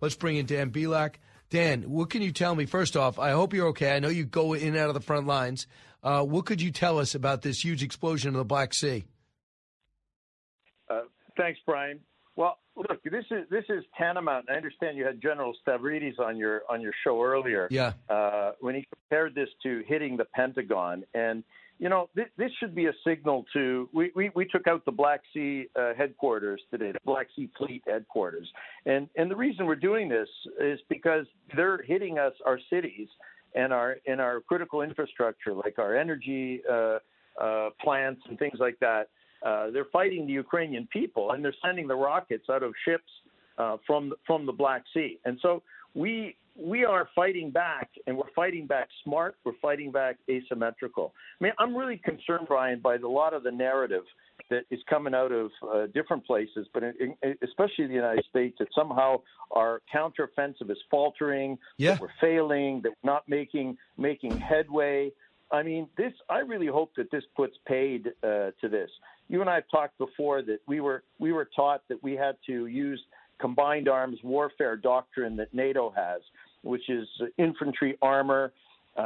Let's bring in Dan Bilak. Dan, what can you tell me? First off, I hope you're okay. I know you go in and out of the front lines. Uh, what could you tell us about this huge explosion in the Black Sea? Uh, thanks, Brian. Well, look, this is this is tantamount. I understand you had General Stavridis on your on your show earlier. Yeah. Uh, when he compared this to hitting the Pentagon, and you know, this, this should be a signal to. We, we, we took out the Black Sea uh, headquarters today, the Black Sea Fleet headquarters, and and the reason we're doing this is because they're hitting us, our cities, and our and our critical infrastructure, like our energy uh, uh, plants and things like that. Uh, they're fighting the Ukrainian people, and they're sending the rockets out of ships uh, from from the Black Sea, and so we we are fighting back, and we're fighting back smart. We're fighting back asymmetrical. I mean, I'm really concerned, Brian, by a lot of the narrative that is coming out of uh, different places, but in, in, especially the United States, that somehow our counteroffensive is faltering, yeah. that we're failing, that we're not making making headway. I mean, this. I really hope that this puts paid uh, to this. You and I have talked before that we were we were taught that we had to use combined arms warfare doctrine that NATO has, which is infantry armor uh,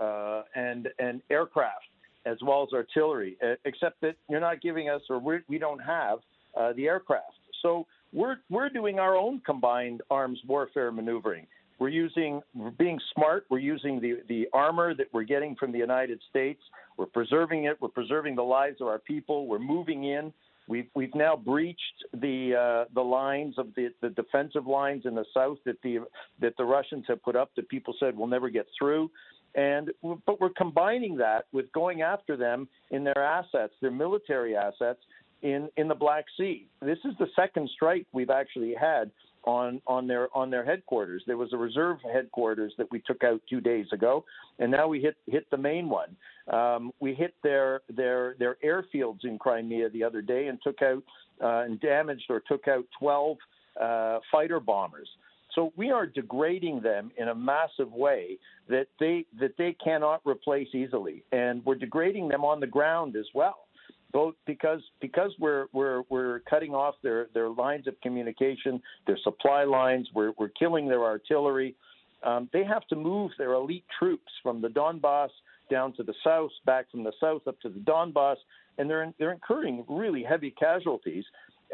uh, and and aircraft as well as artillery. Except that you're not giving us, or we're, we do not have uh, the aircraft. So we're we're doing our own combined arms warfare maneuvering. We're using, we're being smart. We're using the, the armor that we're getting from the United States. We're preserving it. We're preserving the lives of our people. We're moving in. We've we've now breached the uh, the lines of the, the defensive lines in the south that the that the Russians have put up that people said we'll never get through, and but we're combining that with going after them in their assets, their military assets in in the Black Sea. This is the second strike we've actually had on on their on their headquarters. There was a reserve headquarters that we took out two days ago, and now we hit hit the main one. Um, we hit their their their airfields in Crimea the other day and took out uh, and damaged or took out 12 uh, fighter bombers. So we are degrading them in a massive way that they that they cannot replace easily, and we're degrading them on the ground as well both because because we're we're we're cutting off their their lines of communication, their supply lines. We're we're killing their artillery. Um, they have to move their elite troops from the Donbass down to the south, back from the south up to the Donbass, and they're they're incurring really heavy casualties.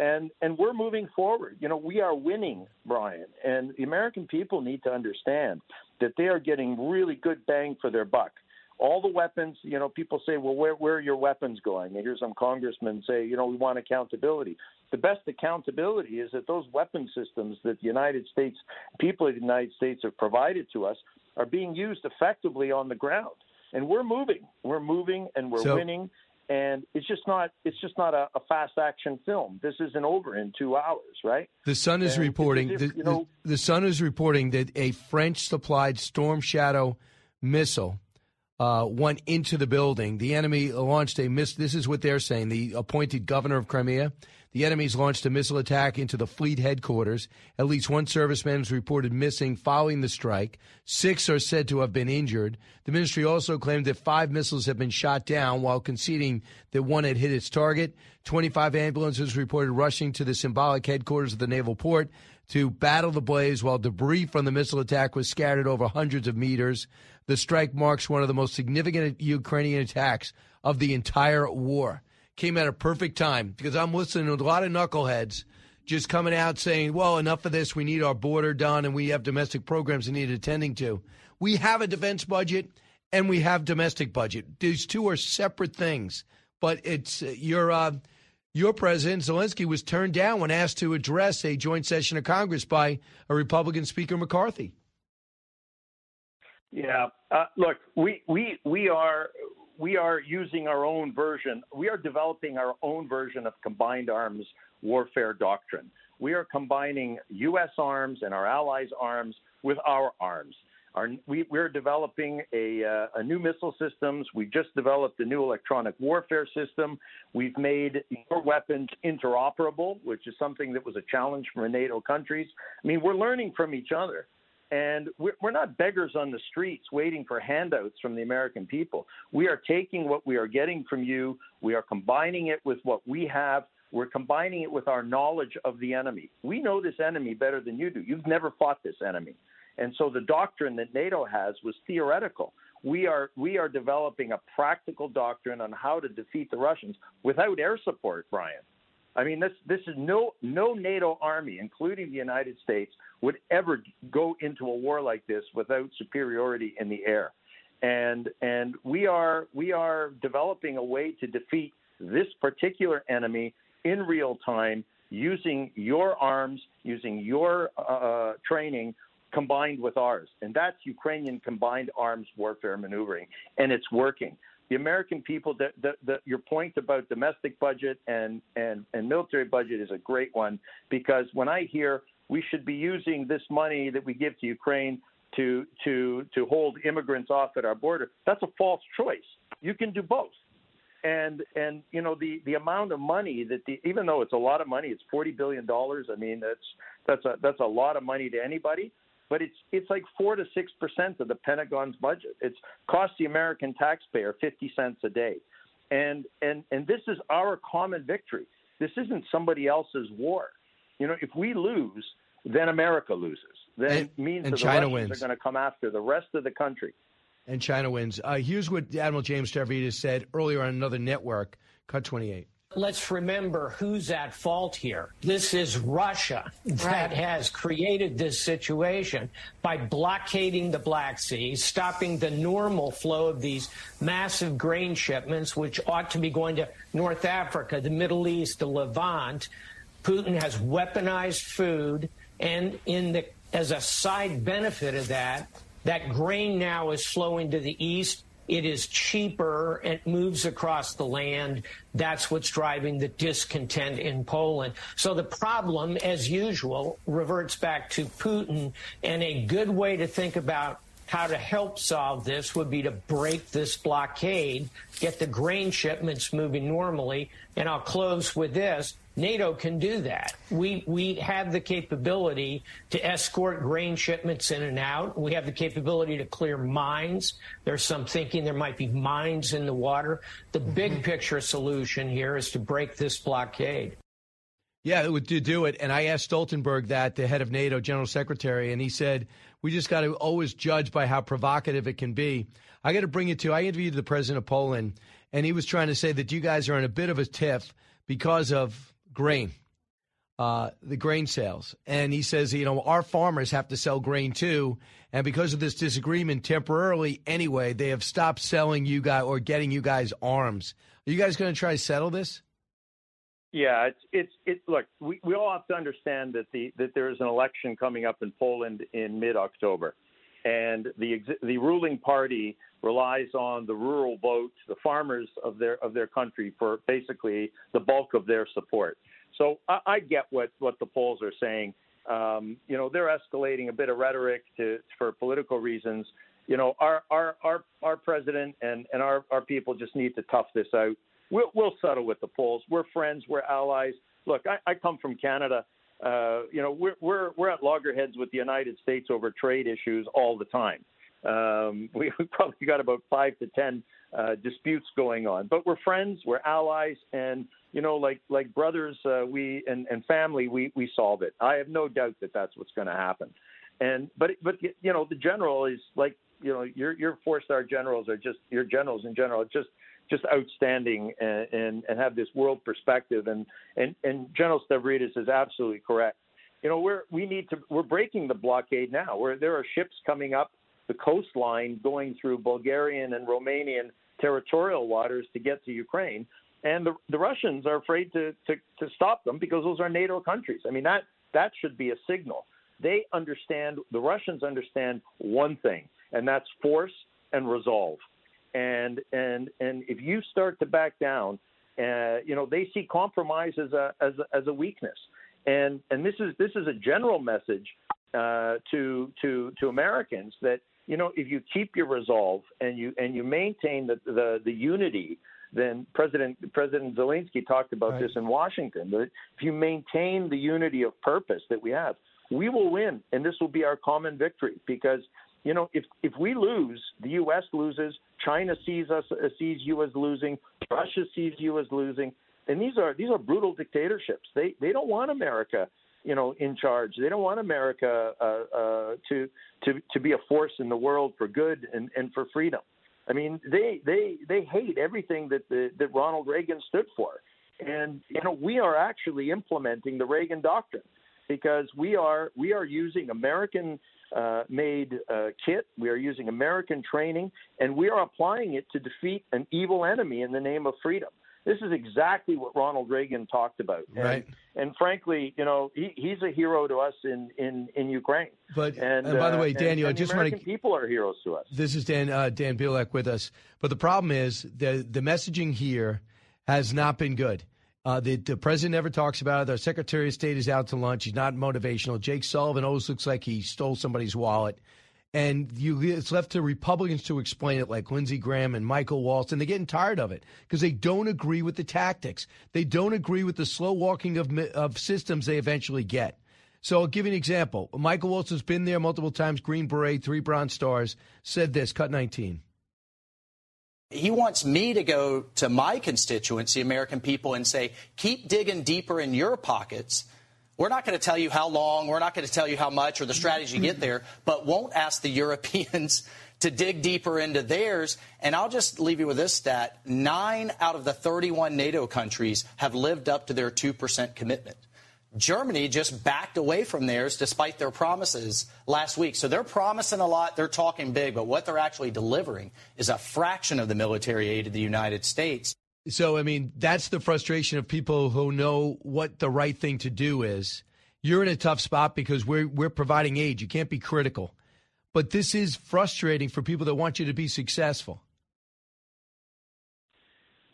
And and we're moving forward. You know, we are winning, Brian, and the American people need to understand that they are getting really good bang for their buck all the weapons, you know, people say, well, where, where are your weapons going? And hear some congressmen say, you know, we want accountability. The best accountability is that those weapon systems that the United States, people of the United States have provided to us are being used effectively on the ground. And we're moving. We're moving and we're so, winning. And it's just not it's just not a, a, fast action film. This isn't over in two hours, right? The Sun is and reporting if, the, you know, the, the Sun is reporting that a French supplied Storm Shadow missile uh, went into the building. The enemy launched a miss. This is what they're saying. The appointed governor of Crimea. The enemies launched a missile attack into the fleet headquarters. At least one serviceman is reported missing following the strike. Six are said to have been injured. The ministry also claimed that five missiles have been shot down while conceding that one had hit its target. 25 ambulances reported rushing to the symbolic headquarters of the naval port to battle the blaze while debris from the missile attack was scattered over hundreds of meters. The strike marks one of the most significant Ukrainian attacks of the entire war. Came at a perfect time because I'm listening to a lot of knuckleheads just coming out saying, well, enough of this. We need our border done and we have domestic programs we need attending to. We have a defense budget and we have domestic budget. These two are separate things. But it's uh, your uh, your president Zelensky was turned down when asked to address a joint session of Congress by a Republican Speaker McCarthy. Yeah, uh, look, we we we are we are using our own version. We are developing our own version of combined arms warfare doctrine. We are combining U.S. arms and our allies' arms with our arms. Our, we, are developing a, uh, a, new missile systems. We just developed a new electronic warfare system. We've made your weapons interoperable, which is something that was a challenge for NATO countries. I mean, we're learning from each other. And we're, we're not beggars on the streets waiting for handouts from the American people. We are taking what we are getting from you, we are combining it with what we have. We're combining it with our knowledge of the enemy. We know this enemy better than you do. You've never fought this enemy. And so the doctrine that NATO has was theoretical. We are we are developing a practical doctrine on how to defeat the Russians without air support, Brian. I mean, this this is no no NATO army, including the United States, would ever go into a war like this without superiority in the air. And and we are we are developing a way to defeat this particular enemy in real time using your arms, using your uh, training combined with ours. And that's Ukrainian combined arms warfare maneuvering, and it's working. The American people, the, the, the, your point about domestic budget and, and, and military budget is a great one because when I hear we should be using this money that we give to Ukraine to, to, to hold immigrants off at our border, that's a false choice. You can do both and and you know the the amount of money that the even though it's a lot of money it's 40 billion dollars i mean that's that's a that's a lot of money to anybody but it's it's like four to six percent of the Pentagon's budget. It's cost the American taxpayer fifty cents a day, and and and this is our common victory. This isn't somebody else's war. You know, if we lose, then America loses. Then and, it means and that China the Russians wins. are going to come after the rest of the country. And China wins. Uh, here's what Admiral James Stavridis said earlier on another network, Cut 28. Let's remember who's at fault here. This is Russia that Right. has created this situation by blockading the Black Sea, stopping the normal flow of these massive grain shipments, which ought to be going to North Africa, the Middle East, the Levant. Putin has weaponized food, and in the as a side benefit of that, that grain now is flowing to the east. It is cheaper. It moves across the land. That's what's driving the discontent in Poland. So the problem, as usual, reverts back to Putin. And a good way to think about how to help solve this would be to break this blockade, get the grain shipments moving normally. And I'll close with this. NATO can do that. We we have the capability to escort grain shipments in and out. We have the capability to clear mines. There's some thinking there might be mines in the water. The mm-hmm. big picture solution here is to break this blockade. Yeah, it would to do it. And I asked Stoltenberg that, the head of NATO, General Secretary, and he said, we just got to always judge by how provocative it can be. I got to bring it to, I interviewed the president of Poland, and he was trying to say that you guys are in a bit of a tiff because of grain, uh, the grain sales. And he says, you know, our farmers have to sell grain too. And because of this disagreement, temporarily anyway, they have stopped selling you guys or getting you guys arms. Are you guys going to try to settle this? Yeah, it's it's it. Look, we, we all have to understand that the that there is an election coming up in Poland in mid October, and the the ruling party relies on the rural vote, the farmers of their of their country for basically the bulk of their support. So I, I get what what the polls are saying. Um, you know, they're escalating a bit of rhetoric to for political reasons. You know, our our our our president and and our our people just need to tough this out. We'll, we'll settle with the polls. We're friends. We're allies. Look, I, I come from Canada. Uh, you know, we're, we're, we're at loggerheads with the United States over trade issues all the time. Um, we, we probably got about five to 10 uh, disputes going on, but we're friends, we're allies, and, you know, like, like brothers uh, we, and, and family, we, we solve it. I have no doubt that that's what's going to happen. And, but, but, you know, the general is like, you know, your your four star generals are just your generals in general, just just outstanding and, and and have this world perspective. And and and General Stavridis is absolutely correct. You know, we're we need to we're breaking the blockade now. Where there are ships coming up the coastline going through Bulgarian and Romanian territorial waters to get to Ukraine. And the, the Russians are afraid to, to, to stop them because those are NATO countries. I mean, that, that should be a signal. They understand, the Russians understand one thing, and that's force and resolve. And, and, and if you start to back down, uh, you know, they see compromise as a, as a, as a weakness. And, and this, is, this is a general message uh, to, to, to Americans that you know, if you keep your resolve and you and you maintain the the, the unity, then President President Zelensky talked about right. this in Washington. That if you maintain the unity of purpose that we have, we will win, and this will be our common victory. Because you know, if if we lose, the U.S. loses, China sees us uh, sees you as losing, Russia sees you as losing, and these are these are brutal dictatorships. They they don't want America you know, in charge. They don't want America uh, uh, to to to be a force in the world for good and, and for freedom. I mean, they they they hate everything that the, that Ronald Reagan stood for, and you know, we are actually implementing the Reagan doctrine because we are we are using American uh, made uh, kit, we are using American training, and we are applying it to defeat an evil enemy in the name of freedom. This is exactly what Ronald Reagan talked about. And, right. And frankly, you know, he, he's a hero to us in, in, in Ukraine. But and, and by the uh, way, Daniel, and, I just want to people are heroes to us. This is Dan uh, Dan Bilak with us. But the problem is the the messaging here has not been good. Uh, the, the, president never talks about it. The Secretary of State is out to lunch. He's not motivational. Jake Sullivan always looks like he stole somebody's wallet and you, it's left to Republicans to explain it, like Lindsey Graham and Michael Waltz, and they're getting tired of it because they don't agree with the tactics. They don't agree with the slow walking of of systems they eventually get. So I'll give you an example. Michael Waltz has been there multiple times. Green Beret, three Bronze Stars. Said this. Cut nineteen. He wants me to go to my constituency, American people, and say, keep digging deeper in your pockets we're not going to tell you how long, we're not going to tell you how much or the strategy to get there, but won't ask the Europeans to dig deeper into theirs. And I'll just leave you with this stat nine out of the 31 NATO countries have lived up to their 2% commitment. Germany just backed away from theirs despite their promises last week. So they're promising a lot, they're talking big, but what they're actually delivering is a fraction of the military aid to the United States. So, I mean, that's the frustration of people who know what the right thing to do is. You're in a tough spot because we're, we're providing aid. You can't be critical. But this is frustrating for people that want you to be successful.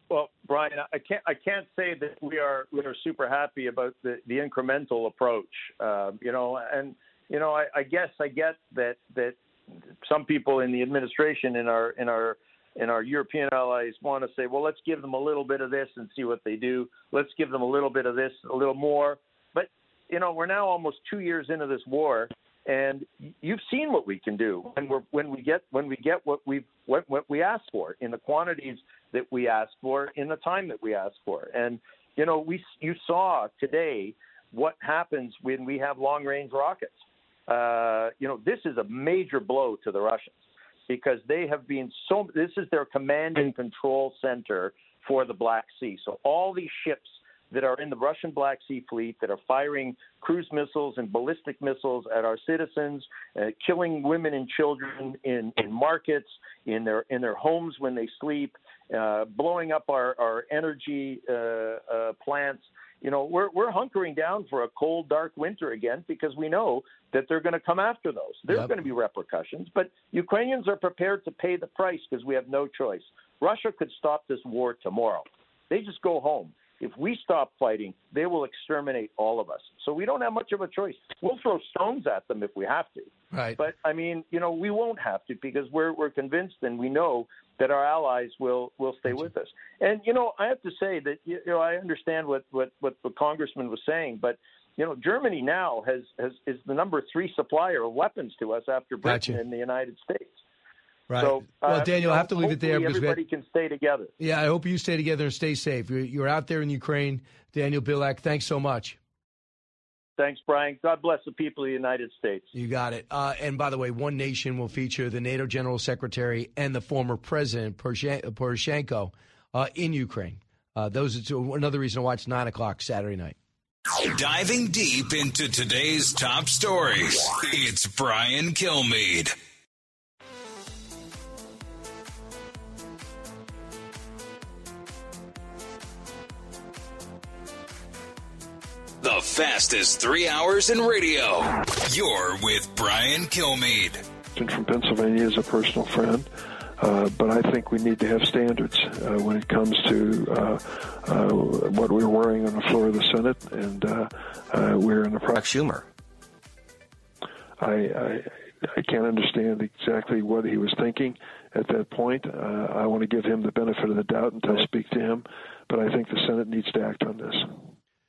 Well, Brian, I can't I can't say that we are we are super happy about the, the incremental approach. Uh, you know, and you know, I, I guess I get that that some people in the administration in our in our and our European allies want to say, well, let's give them a little bit of this and see what they do. Let's give them a little bit of this, a little more. But you know, we're now almost two years into this war, and you've seen what we can do when we're, when we get when we get what we what, what we ask for in the quantities that we ask for in the time that we ask for. And you know, we you saw today what happens when we have long range rockets. Uh, you know, this is a major blow to the Russians because they have been so. This is their command and control center for the Black Sea. So all these ships that are in the Russian Black Sea Fleet that are firing cruise missiles and ballistic missiles at our citizens, uh, killing women and children in, in markets, in their in their homes when they sleep, uh, blowing up our our energy uh, uh plants you know, we're we're hunkering down for a cold, dark winter again because we know that they're going to come after those. There's yep. going to be repercussions, but Ukrainians are prepared to pay the price because we have no choice. Russia could stop this war tomorrow. They just go home. If we stop fighting, they will exterminate all of us. So we don't have much of a choice. We'll throw stones at them if we have to. Right. But I mean, you know, we won't have to because we're we're convinced and we know that our allies will will stay with us. And you know, I have to say that you know I understand what what what the congressman was saying, but you know, Germany now has has is the number three supplier of weapons to us after Britain gotcha. and the United States. Right. So, well, uh, Daniel, you I have to leave it there because everybody had, can stay together. Yeah, I hope you stay together and stay safe. You're, you're out there in Ukraine, Daniel Bilak. Thanks so much. Thanks, Brian. God bless the people of the United States. You got it. Uh, and by the way, One Nation will feature the NATO General Secretary and the former President Poroshenko uh, in Ukraine. Uh, those are two, another reason to watch 9 o'clock Saturday night. Diving deep into today's top stories, it's Brian Kilmeade. Fastest three hours in radio. You're with Brian Kilmeade. From Pennsylvania is a personal friend. Uh, but I think we need to have standards uh, when it comes to uh, uh what we're wearing on the floor of the Senate, and uh, uh, we're in the process. Schumer. I, I I can't understand exactly what he was thinking at that point. I want to give him the benefit of the doubt until I speak to him, but I think the Senate needs to act on this.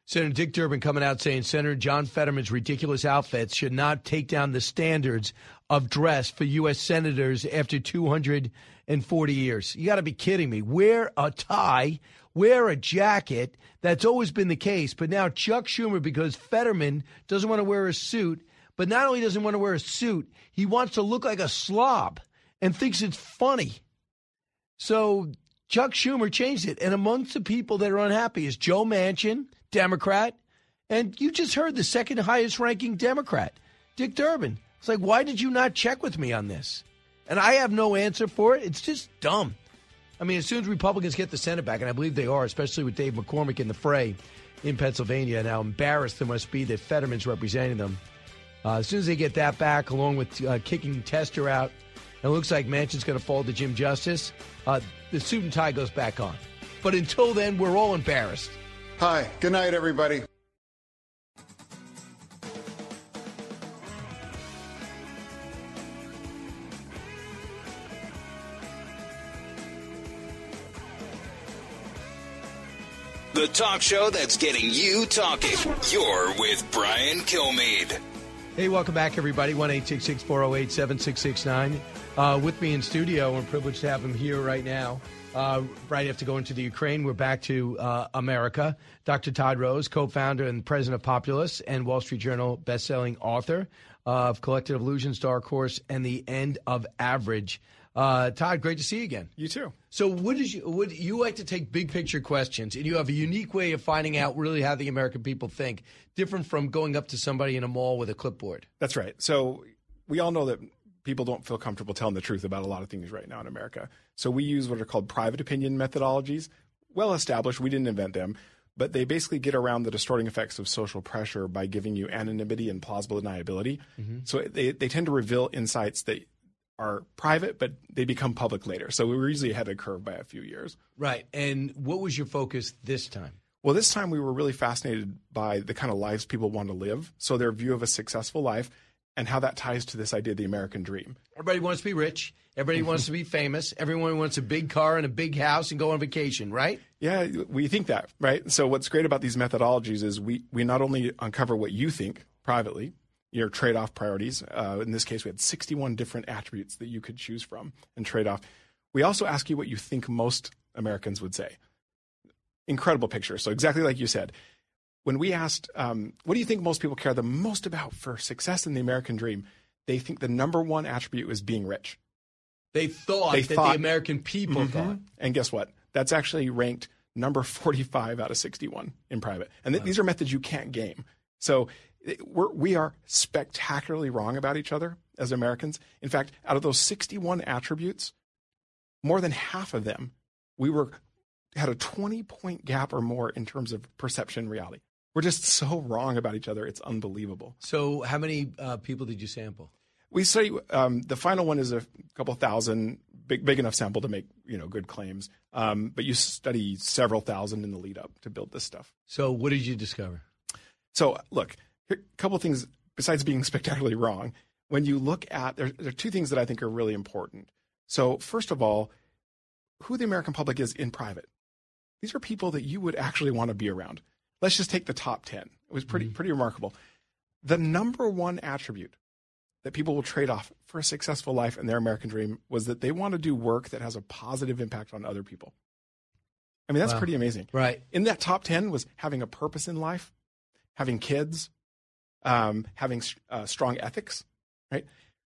Senator Dick Durbin coming out saying Senator John Fetterman's ridiculous outfits should not take down the standards of dress for U.S. senators after 240 years. You got to be kidding me. Wear a tie, wear a jacket. That's always been the case. But now Chuck Schumer, because Fetterman doesn't want to wear a suit, but not only doesn't want to wear a suit, he wants to look like a slob and thinks it's funny. So Chuck Schumer changed it. And amongst the people that are unhappy is Joe Manchin Democrat. And you just heard the second highest ranking Democrat, Dick Durbin. It's like, why did you not check with me on this? And I have no answer for it. It's just dumb. I mean, as soon as Republicans get the Senate back, and I believe they are, especially with Dave McCormick in the fray in Pennsylvania, and how embarrassed they must be that Fetterman's representing them. Uh, as soon as they get that back, along with uh, kicking Tester out, and it looks like Manchin's going to fall to Jim Justice, uh, the suit and tie goes back on. But until then, we're all embarrassed. Hi, good night, everybody. The talk show that's getting you talking. You're with Brian Kilmeade. Hey, welcome back, everybody. 1 408 7669. Uh, with me in studio, we're privileged to have him here right now. Uh, right after going to the Ukraine, we're back to uh, America. Dr. Todd Rose, co-founder and president of Populace and Wall Street Journal best-selling author of Collective Illusions, Dark Horse, and The End of Average. Uh, Todd, great to see you again. You too. So, what is you? Would you like to take big picture questions, and you have a unique way of finding out really how the American people think, different from going up to somebody in a mall with a clipboard. That's right. So, we all know that people don't feel comfortable telling the truth about a lot of things right now in America. So we use what are called private opinion methodologies, well established. We didn't invent them, but they basically get around the distorting effects of social pressure by giving you anonymity and plausible deniability. Mm-hmm. So they, they tend to reveal insights that are private, but they become public later. So we were usually ahead of the curve by a few years. Right. And what was your focus this time? Well, this time we were really fascinated by the kind of lives people want to live. So their view of a successful life and how that ties to this idea of the American dream. Everybody wants to be rich. Everybody wants to be famous. Everyone wants a big car and a big house and go on vacation, right? Yeah, we think that, right? So what's great about these methodologies is we, we not only uncover what you think privately, your trade-off priorities. Uh, in this case, we had 61 different attributes that you could choose from and trade off. We also ask you what you think most Americans would say. Incredible picture. So exactly like you said, when we asked, um, what do you think most people care the most about for success in the American dream? They think the number one attribute is being rich. They thought they that thought, the American people mm-hmm. thought. And guess what? That's actually ranked number 45 out of 61 in private. And th- wow. these are methods you can't game. So we're, we are spectacularly wrong about each other as Americans. In fact, out of those 61 attributes, more than half of them, we were had a 20 point gap or more in terms of perception reality. We're just so wrong about each other. It's unbelievable. So, how many uh, people did you sample? We say um, the final one is a couple thousand, big big enough sample to make you know good claims. Um, but you study several thousand in the lead up to build this stuff. So, what did you discover? So, look, a couple things besides being spectacularly wrong. When you look at there, there are two things that I think are really important. So, first of all, who the American public is in private. These are people that you would actually want to be around. Let's just take the top 10. It was pretty, mm-hmm. pretty remarkable. The number one attribute that people will trade off for a successful life in their American dream was that they want to do work that has a positive impact on other people. I mean, that's wow. pretty amazing. Right. In that top 10 was having a purpose in life, having kids, um, having uh, strong ethics, right?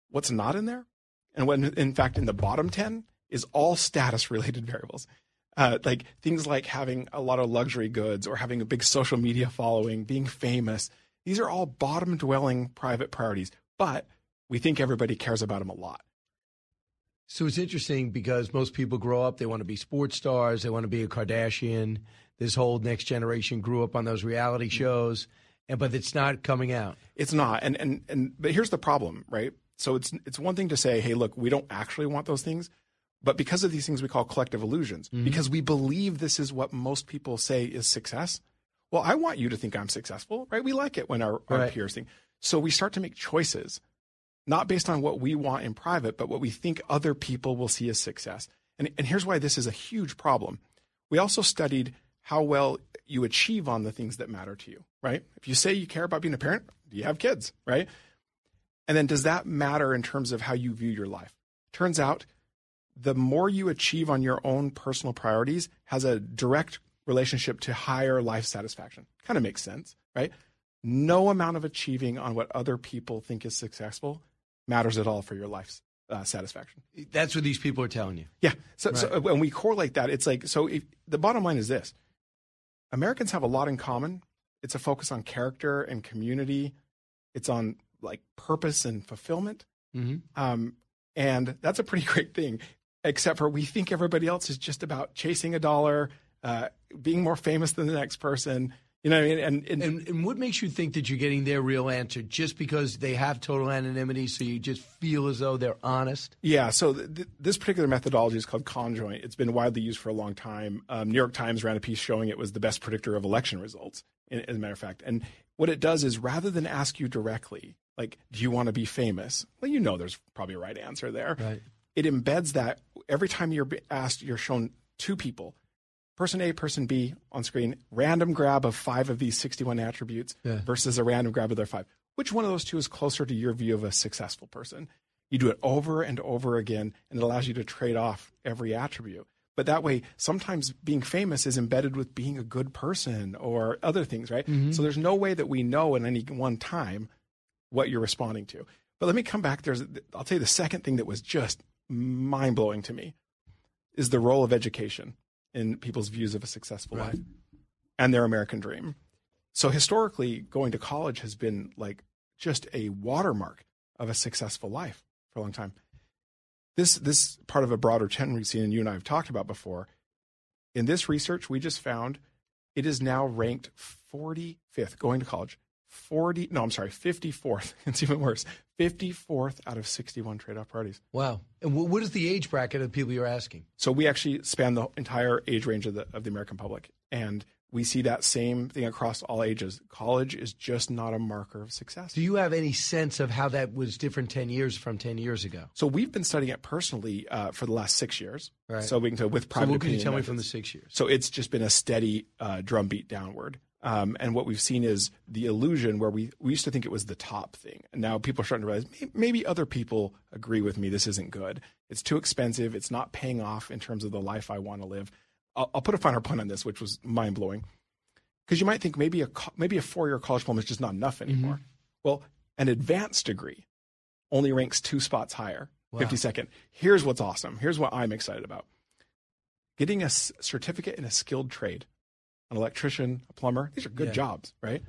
What's not in there, and when in fact in the bottom ten is all status related variables. Uh, like things like having a lot of luxury goods or having a big social media following, being famous. These are all bottom dwelling private priorities, but we think everybody cares about them a lot. So it's interesting because most people grow up, they want to be sports stars, they want to be a Kardashian. This whole next generation grew up on those reality shows, and but it's not coming out. It's not. And and and but here's the problem, right? So it's it's one thing to say, hey, look, we don't actually want those things, but because of these things we call collective illusions, Mm-hmm. because we believe this is what most people say is success. Well, I want you to think I'm successful, right? We like it when our, our Right. peers think. So we start to make choices, not based on what we want in private, but what we think other people will see as success. And, and here's why this is a huge problem. We also studied how well you achieve on the things that matter to you, right? If you say you care about being a parent, do you have kids, right? And then does that matter in terms of how you view your life? Turns out the more you achieve on your own personal priorities has a direct relationship to higher life satisfaction. Kind of makes sense, right? No amount of achieving on what other people think is successful matters at all for your life's uh, satisfaction. That's what these people are telling you. Yeah. So, so when we correlate that, it's like so. If, the bottom line is this: Americans have a lot in common. It's a focus on character and community. It's on like purpose and fulfillment. Mm-hmm. Um, and that's a pretty great thing, except for we think everybody else is just about chasing a dollar, uh, being more famous than the next person. You know what I mean? And, and, And, and what makes you think that you're getting their real answer just because they have total anonymity, so you just feel as though they're honest? Yeah, so th- th- this particular methodology is called conjoint. It's been widely used for a long time. Um, New York Times ran a piece showing it was the best predictor of election results, in, as a matter of fact. And what it does is rather than ask you directly, like, do you want to be famous? Well, you know there's probably a right answer there. Right. It embeds that every time you're asked, you're shown two people, person A, person B on screen, random grab of five of these 61 attributes Yeah. versus a random grab of their five. Which one of those two is closer to your view of a successful person? You do it over and over again, and it allows you to trade off every attribute. But that way, sometimes being famous is embedded with being a good person or other things, right? Mhm. So there's no way that we know at any one time what you're responding to. But let me come back. There's, I'll tell you the second thing that was just mind blowing to me is the role of education in people's views of a successful life and their American dream. So historically, going to college has been like just a watermark of a successful life for a long time. This this part of a broader trend we've seen, and you and I have talked about before. In this research, we just found it is now ranked 45th going to college. 40 no, I'm sorry, 54th. It's even worse. 54th out of 61 trade-off parties. Wow. And what is the age bracket of people you're asking? So we actually span the entire age range of the of the American public, and we see that same thing across all ages. College is just not a marker of success. Do you have any sense of how that was different 10 years from 10 years ago? So we've been studying it personally uh, for the last six years. Right. So we can tell with So private what can you tell me from the six years? So it's just been a steady uh, drumbeat downward. Um, and what we've seen is the illusion where we, we used to think it was the top thing. And now people are starting to realize maybe other people agree with me. This isn't good. It's too expensive. It's not paying off in terms of the life I want to live. I'll, I'll put a finer point on this, which was mind blowing. Because you might think maybe a, maybe a four year college diploma is just not enough anymore. Well, an advanced degree only ranks two spots higher, Wow. 52nd. Here's what's awesome. Here's what I'm excited about getting a certificate in a skilled trade, an electrician, a plumber, these are good Yeah. jobs, right?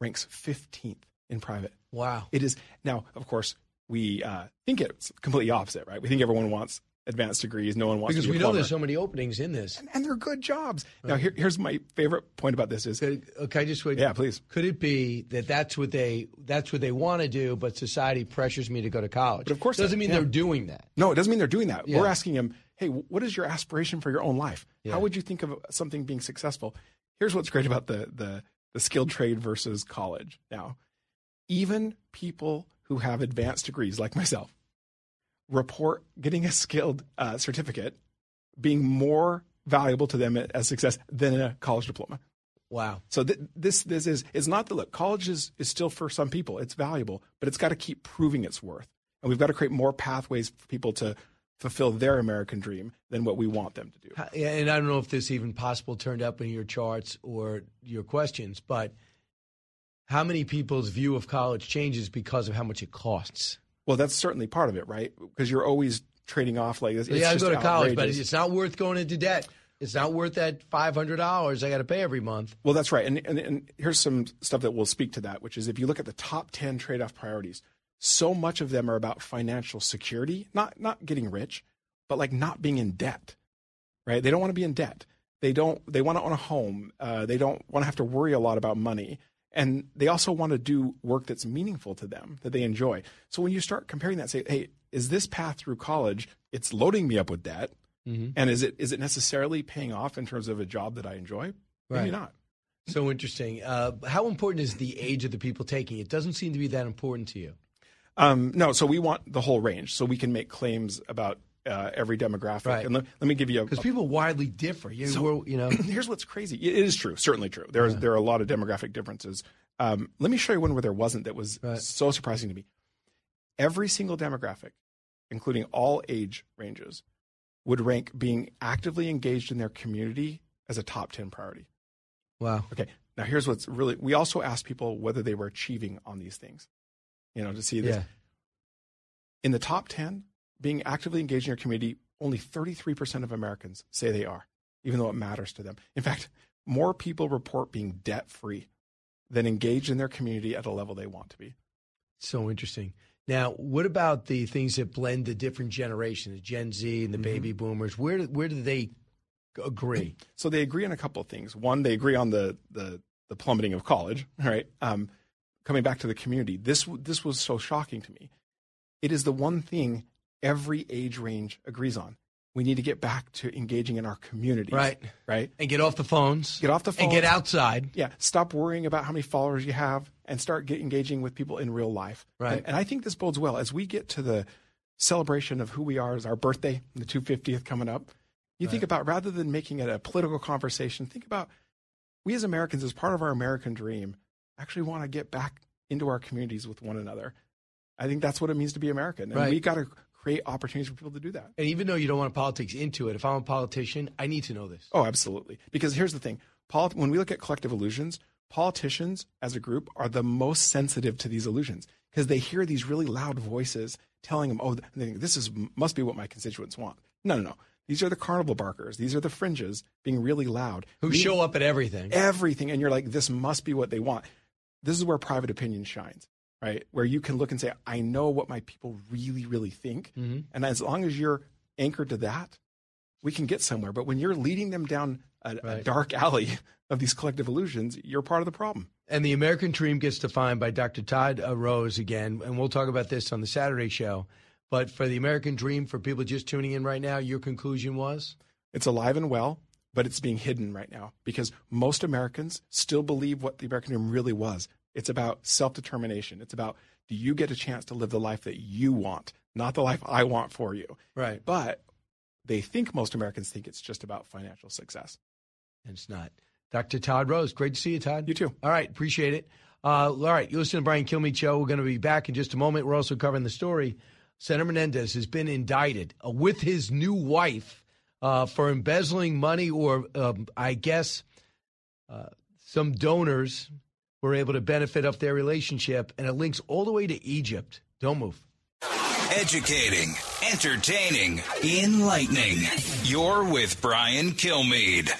Ranks 15th in private. Wow. It is now, of course, we uh, think it's completely opposite, right? We think everyone wants advanced degrees. No one wants Because to be we know there's so many openings in this. and they're good jobs. Now, here, here's my favorite point about this is Okay, just wait. Yeah, please. Could it be that that's what they that's what they want to do, but society pressures me to go to college? But of course it doesn't mean yeah. they're doing that. No, it doesn't mean they're doing that. Yeah. We're asking them, hey, what is your aspiration for your own life? Yeah. How would you think of something being successful? Here's what's great about the, the, the skilled trade versus college now. Even people who have advanced degrees, like myself, report getting a skilled uh, certificate being more valuable to them as success than a college diploma. Wow. So th- this this is it's not that look college is, is still for some people it's valuable, but it's got to keep proving its worth, and we've got to create more pathways for people to fulfill their American dream than what we want them to do. And I don't know if this even possible turned up in your charts or your questions, but how many people's view of college changes because of how much it costs. Well, that's certainly part of it, right? Because you're always trading off like this. yeah, I go to college, but it's not worth going into debt. It's not worth that five hundred dollars I got to pay every month. Well, that's right. And, and and here's some stuff that will speak to that, which is if you look at the top ten trade-off priorities, so much of them are about financial security, not not getting rich, but like not being in debt. Right? They don't want to be in debt. They don't. They want to own a home. Uh, they don't want to have to worry a lot about money. And they also want to do work that's meaningful to them, that they enjoy. So when you start comparing that, say, hey, is this path through college? It's loading me up with debt, mm-hmm. and is it is it necessarily paying off in terms of a job that I enjoy? Maybe Right. not. So interesting. Uh, how important is the age of the people taking it? Doesn't seem to be that important to you. Um, no, so we want the whole range, so we can make claims about uh, every demographic. Right. And let, let me give you a Because people widely differ. You, So- you know, here's what's crazy. It is true, certainly true. There There's there are a lot of demographic differences. Um, let me show you one where there wasn't. That was so surprising to me. Every single demographic, including all age ranges, would rank being actively engaged in their community as a top ten priority. Wow. Okay. Now here's what's really. We also asked people whether they were achieving on these things. You know, to see this. Yeah. In the top ten, being actively engaged in your community, only 33% of Americans say they are, even though it matters to them. In fact, more people report being debt free than engaged in their community at a level they want to be. So interesting. Now, what about the things that blend the different generations, Gen Z and the baby boomers? Where do, where do they agree? So they agree on a couple of things. One, they agree on the the, the plummeting of college. Right. Um, coming back to the community, this this was so shocking to me. It is the one thing every age range agrees on. We need to get back to engaging in our communities. Right. Right. And get off the phones. Get off the phones. And get outside. Yeah. Stop worrying about how many followers you have and start get engaging with people in real life. Right. And, and I think this bodes well as we get to the celebration of who we are as our birthday, the 250th coming up. You think about rather than making it a political conversation, think about we as Americans, as part of our American dream, actually want to get back into our communities with one another. I think that's what it means to be American. And Right. we got to create opportunities for people to do that. And even though you don't want politics into it, if I'm a politician, I need to know this. Oh, absolutely. Because here's the thing: Polit- when we look at collective illusions, politicians as a group are the most sensitive to these illusions because they hear these really loud voices telling them, "Oh, they think this is must be what my constituents want." No, no, no. These are the carnival barkers. These are the fringes being really loud. Who We- show up at everything. everything, and you're like, "This must be what they want." This is where private opinion shines, right? Where you can look and say, "I know what my people really, really think," Mhm. and as long as you're anchored to that, we can get somewhere. But when you're leading them down a, a dark alley of these collective illusions, you're part of the problem. And the American Dream gets defined by Dr. Todd uh, Rose again, and we'll talk about this on the Saturday show. But for the American Dream, for people just tuning in right now, your conclusion was? It's alive and well, but it's being hidden right now because most Americans still believe what the American dream really was. It's about self determination. It's about do you get a chance to live the life that you want, not the life I want for you. Right. But they think most Americans think it's just about financial success. And it's not. Dr. Todd Rose, great to see you, Todd. You too. All right, appreciate it. Uh, all right, you listen to Brian Kilmeade Show. We're going to be back in just a moment. We're also covering the story. Senator Menendez has been indicted uh, with his new wife uh, for embezzling money, or um, I guess uh, some donors were able to benefit off their relationship, and it links all the way to Egypt. Don't move. Educating, entertaining, enlightening. You're with Brian Kilmeade.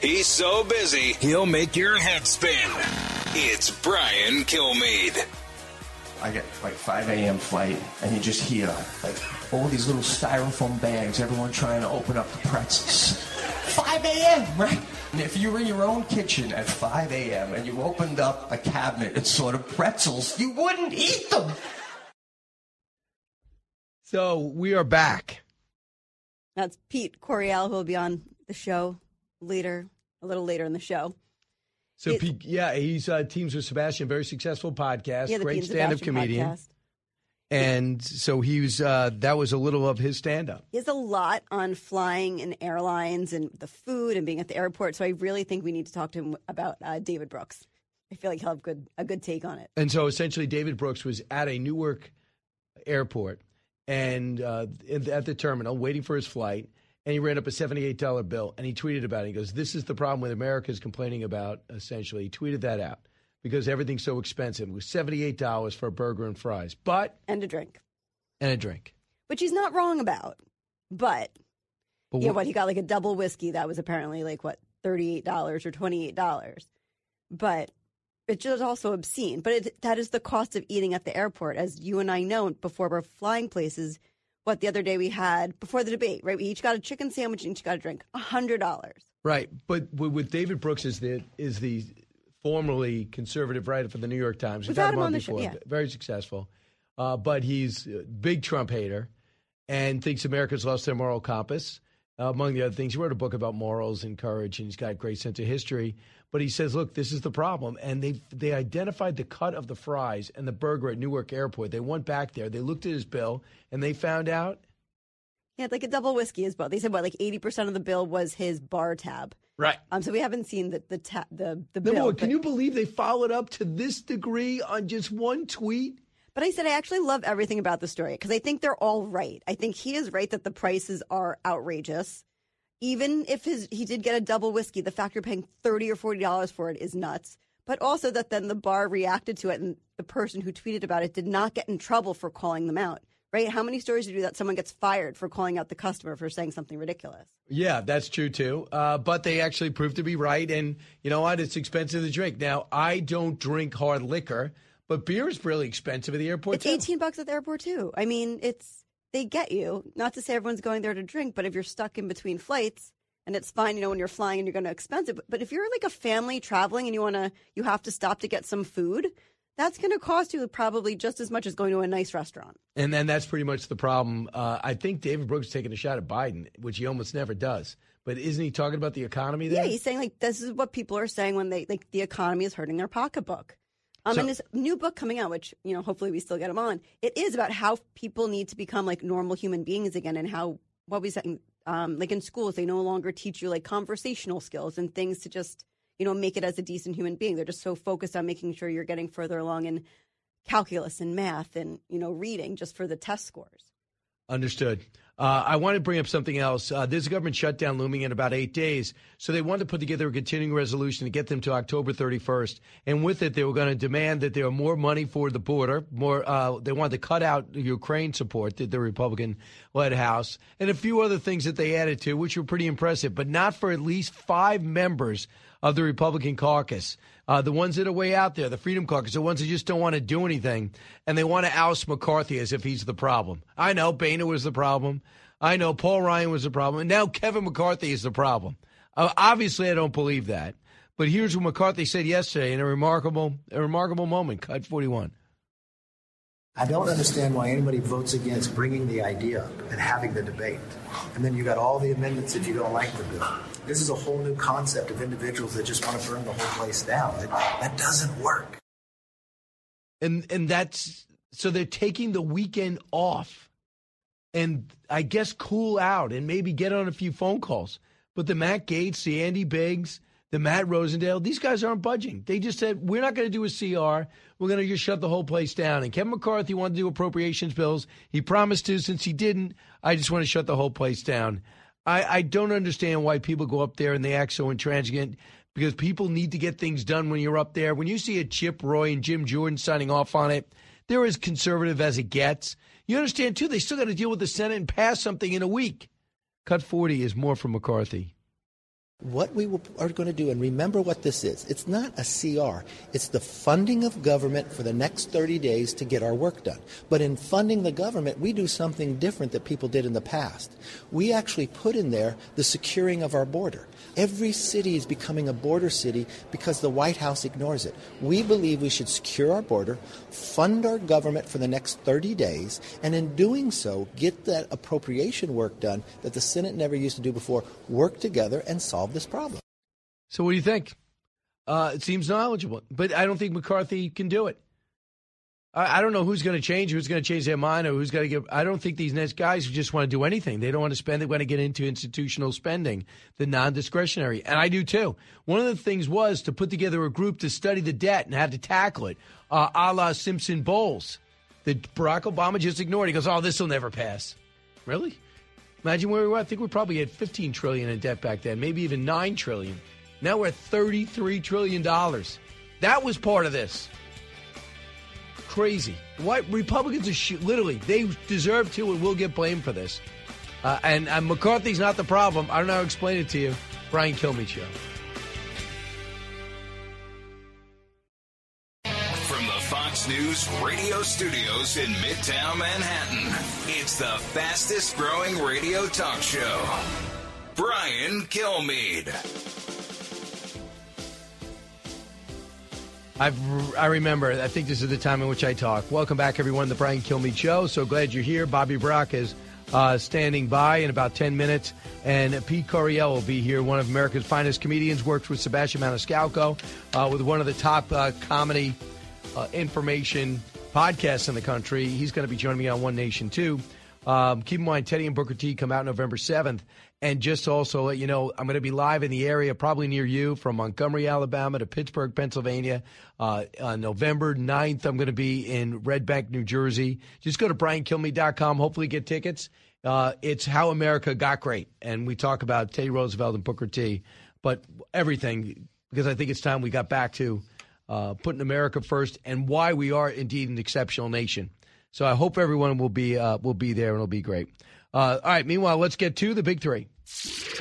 He's so busy, he'll make your head spin. It's Brian Kilmeade. I get like 5 a.m. flight, and you just hear like all these little styrofoam bags, everyone trying to open up the pretzels. 5 a.m., right? And if you were in your own kitchen at 5 a.m. and you opened up a cabinet and saw the pretzels, you wouldn't eat them. So we are back. That's Pete Correale, who will be on the show later, a little later in the show. So, It- yeah, he's uh, teams with Sebastian, very successful podcast, Yeah, great stand-up comedian, podcast. and so he was. Uh, that was a little of his stand-up. He has a lot on flying and airlines and the food and being at the airport. So I really think we need to talk to him about uh, David Brooks. I feel like he'll have good a good take on it. And so essentially, David Brooks was at a Newark airport, and uh, at the terminal waiting for his flight, and he ran up a seventy-eight-dollar bill, and he tweeted about it. He goes, "This is the problem with America is complaining about." Essentially, he tweeted that out because everything's so expensive. It was seventy-eight dollars for a burger and fries, but and a drink, and a drink, which he's not wrong about. But, but you know what? He got like a double whiskey that was apparently like what thirty-eight dollars or twenty-eight dollars, but it's just also obscene. But it, that is the cost of eating at the airport, as you and I know. Before we're flying places, what the other day we had before the debate, right? We each got a chicken sandwich and each got a drink, a hundred dollars. Right, but with David Brooks is the is the formerly conservative writer for the New York Times. We've had him on the show, yeah. Very successful, uh, but he's a big Trump hater and thinks America's lost their moral compass. Uh, among the other things, he wrote a book about morals and courage, and he's got a great sense of history. But he says, look, this is the problem. And they they identified the cut of the fries and the burger at Newark Airport. They went back there, they looked at his bill, and they found out. Yeah, like a double whiskey as well. They said what, like eighty percent of the bill was his bar tab. Right. Um. So we haven't seen the the ta- the the Number bill. one, can you believe they followed up to this degree on just one tweet? But I said I actually love everything about the story because I think they're all right. I think he is right that the prices are outrageous. Even if his he did get a double whiskey, the fact you're paying thirty or forty dollars for it is nuts. But also that then the bar reacted to it, and the person who tweeted about it did not get in trouble for calling them out. Right? How many stories do you do that someone gets fired for calling out the customer for saying something ridiculous? Yeah, that's true too. Uh, but they actually proved to be right. And you know what? It's expensive to drink. Now, I don't drink hard liquor, but beer is really expensive at the airport. It's too. eighteen bucks at the airport too. I mean, it's they get you. Not to say everyone's going there to drink, but if you're stuck in between flights, and it's fine, you know, when you're flying and you're going to expensive. But, but if you're like a family traveling and you want to, you have to stop to get some food. That's going to cost you probably just as much as going to a nice restaurant. And then that's pretty much the problem. Uh, I think David Brooks is taking a shot at Biden, which he almost never does. But isn't he talking about the economy there? Yeah, he's saying like this is what people are saying when they like the economy is hurting their pocketbook. Um, So- and this new book coming out, which you know, hopefully we still get him on. It is about how people need to become like normal human beings again, and how what we saying, um, like in schools, they no longer teach you like conversational skills and things to just you know make it as a decent human being. They're just so focused on making sure you're getting further along in calculus and math and you know reading just for the test scores. Understood. Uh, I want to bring up something else. Uh, there's a government shutdown looming in about eight days. So they wanted to put together a continuing resolution to get them to October 31st. And with it, they were going to demand that there were more money for the border. More. Uh, they wanted to cut out Ukraine support, the, the Republican-led House, and a few other things that they added to, which were pretty impressive, but not for at least five members of the Republican caucus. Uh, the ones that are way out there, the Freedom Caucus, the ones that just don't want to do anything, and they want to oust McCarthy as if he's the problem. I know Boehner was the problem. I know Paul Ryan was the problem. And now Kevin McCarthy is the problem. Uh, obviously, I don't believe that. But here's what McCarthy said yesterday in a remarkable, a remarkable moment. Cut 41. I don't understand why anybody votes against bringing the idea and having the debate. And then you got all the amendments if you don't like the bill. This is a whole new concept of individuals that just want to burn the whole place down. That, that doesn't work. and and that's so they're taking the weekend off and I guess cool out and maybe get on a few phone calls. But the Matt Gaetz, the Andy Biggs, the Matt Rosendale, these guys aren't budging. They just said we're not going to do a CR. We're going to just shut the whole place down. And Kevin McCarthy wanted to do appropriations bills. He promised to. Since he didn't, I just want to shut the whole place down. I, I don't understand why people go up there and they act so intransigent because people need to get things done when you're up there. When you see a Chip Roy and Jim Jordan signing off on it, they're as conservative as it gets. You understand, too, they still got to deal with the Senate and pass something in a week. Cut 40 is more from McCarthy. What we will, are going to do, and remember what this is it's not a CR, it's the funding of government for the next 30 days to get our work done. But in funding the government, we do something different that people did in the past. We actually put in there the securing of our border. Every city is becoming a border city because the White House ignores it. We believe we should secure our border, fund our government for the next 30 days, and in doing so, get that appropriation work done that the Senate never used to do before, work together and solve this problem. So, what do you think? Uh, it seems knowledgeable, but I don't think McCarthy can do it. I, I don't know who's going to change, who's going to change their mind, or who's going to give. I don't think these next guys just want to do anything. They don't want to spend. They want to get into institutional spending, the non-discretionary, and I do too. One of the things was to put together a group to study the debt and how to tackle it, uh, a la Simpson Bowles. that Barack Obama just ignored. He goes, "Oh, this will never pass." Really? Imagine where we were. I think we probably had 15 trillion in debt back then, maybe even 9 trillion. Now we're at 33 trillion dollars. That was part of this. Crazy. What Republicans are sh- literally they deserve to and will get blamed for this. Uh, and, and McCarthy's not the problem. I don't know how to explain it to you. Brian Kilmeade show. News radio studios in Midtown Manhattan, it's the fastest growing radio talk show. Brian Kilmeade. I've, I remember. I think this is the time in which I talk. Welcome back, everyone. The Brian Kilmeade Show. So glad you're here. Bobby Burack is uh, standing by in about 10 minutes. And Pete Correale will be here, one of America's finest comedians, works with Sebastian Maniscalco, uh, with one of the top uh, comedy uh, information podcasts in the country. He's going to be joining me on One Nation, too. Um, keep in mind, Teddy and Booker T come out November 7th. And just also let you know, I'm going to be live in the area, probably near you, from Montgomery, Alabama to Pittsburgh, Pennsylvania. Uh, on November 9th, I'm going to be in Red Bank, New Jersey. Just go to briankilmeade.com. Hopefully, get tickets. Uh, it's how America got great. And we talk about Teddy Roosevelt and Booker T, but everything, because I think it's time we got back to uh, putting America first and why we are indeed an exceptional nation. So I hope everyone will be uh, will be there and it'll be great. Uh, all right. Meanwhile, let's get to the big three.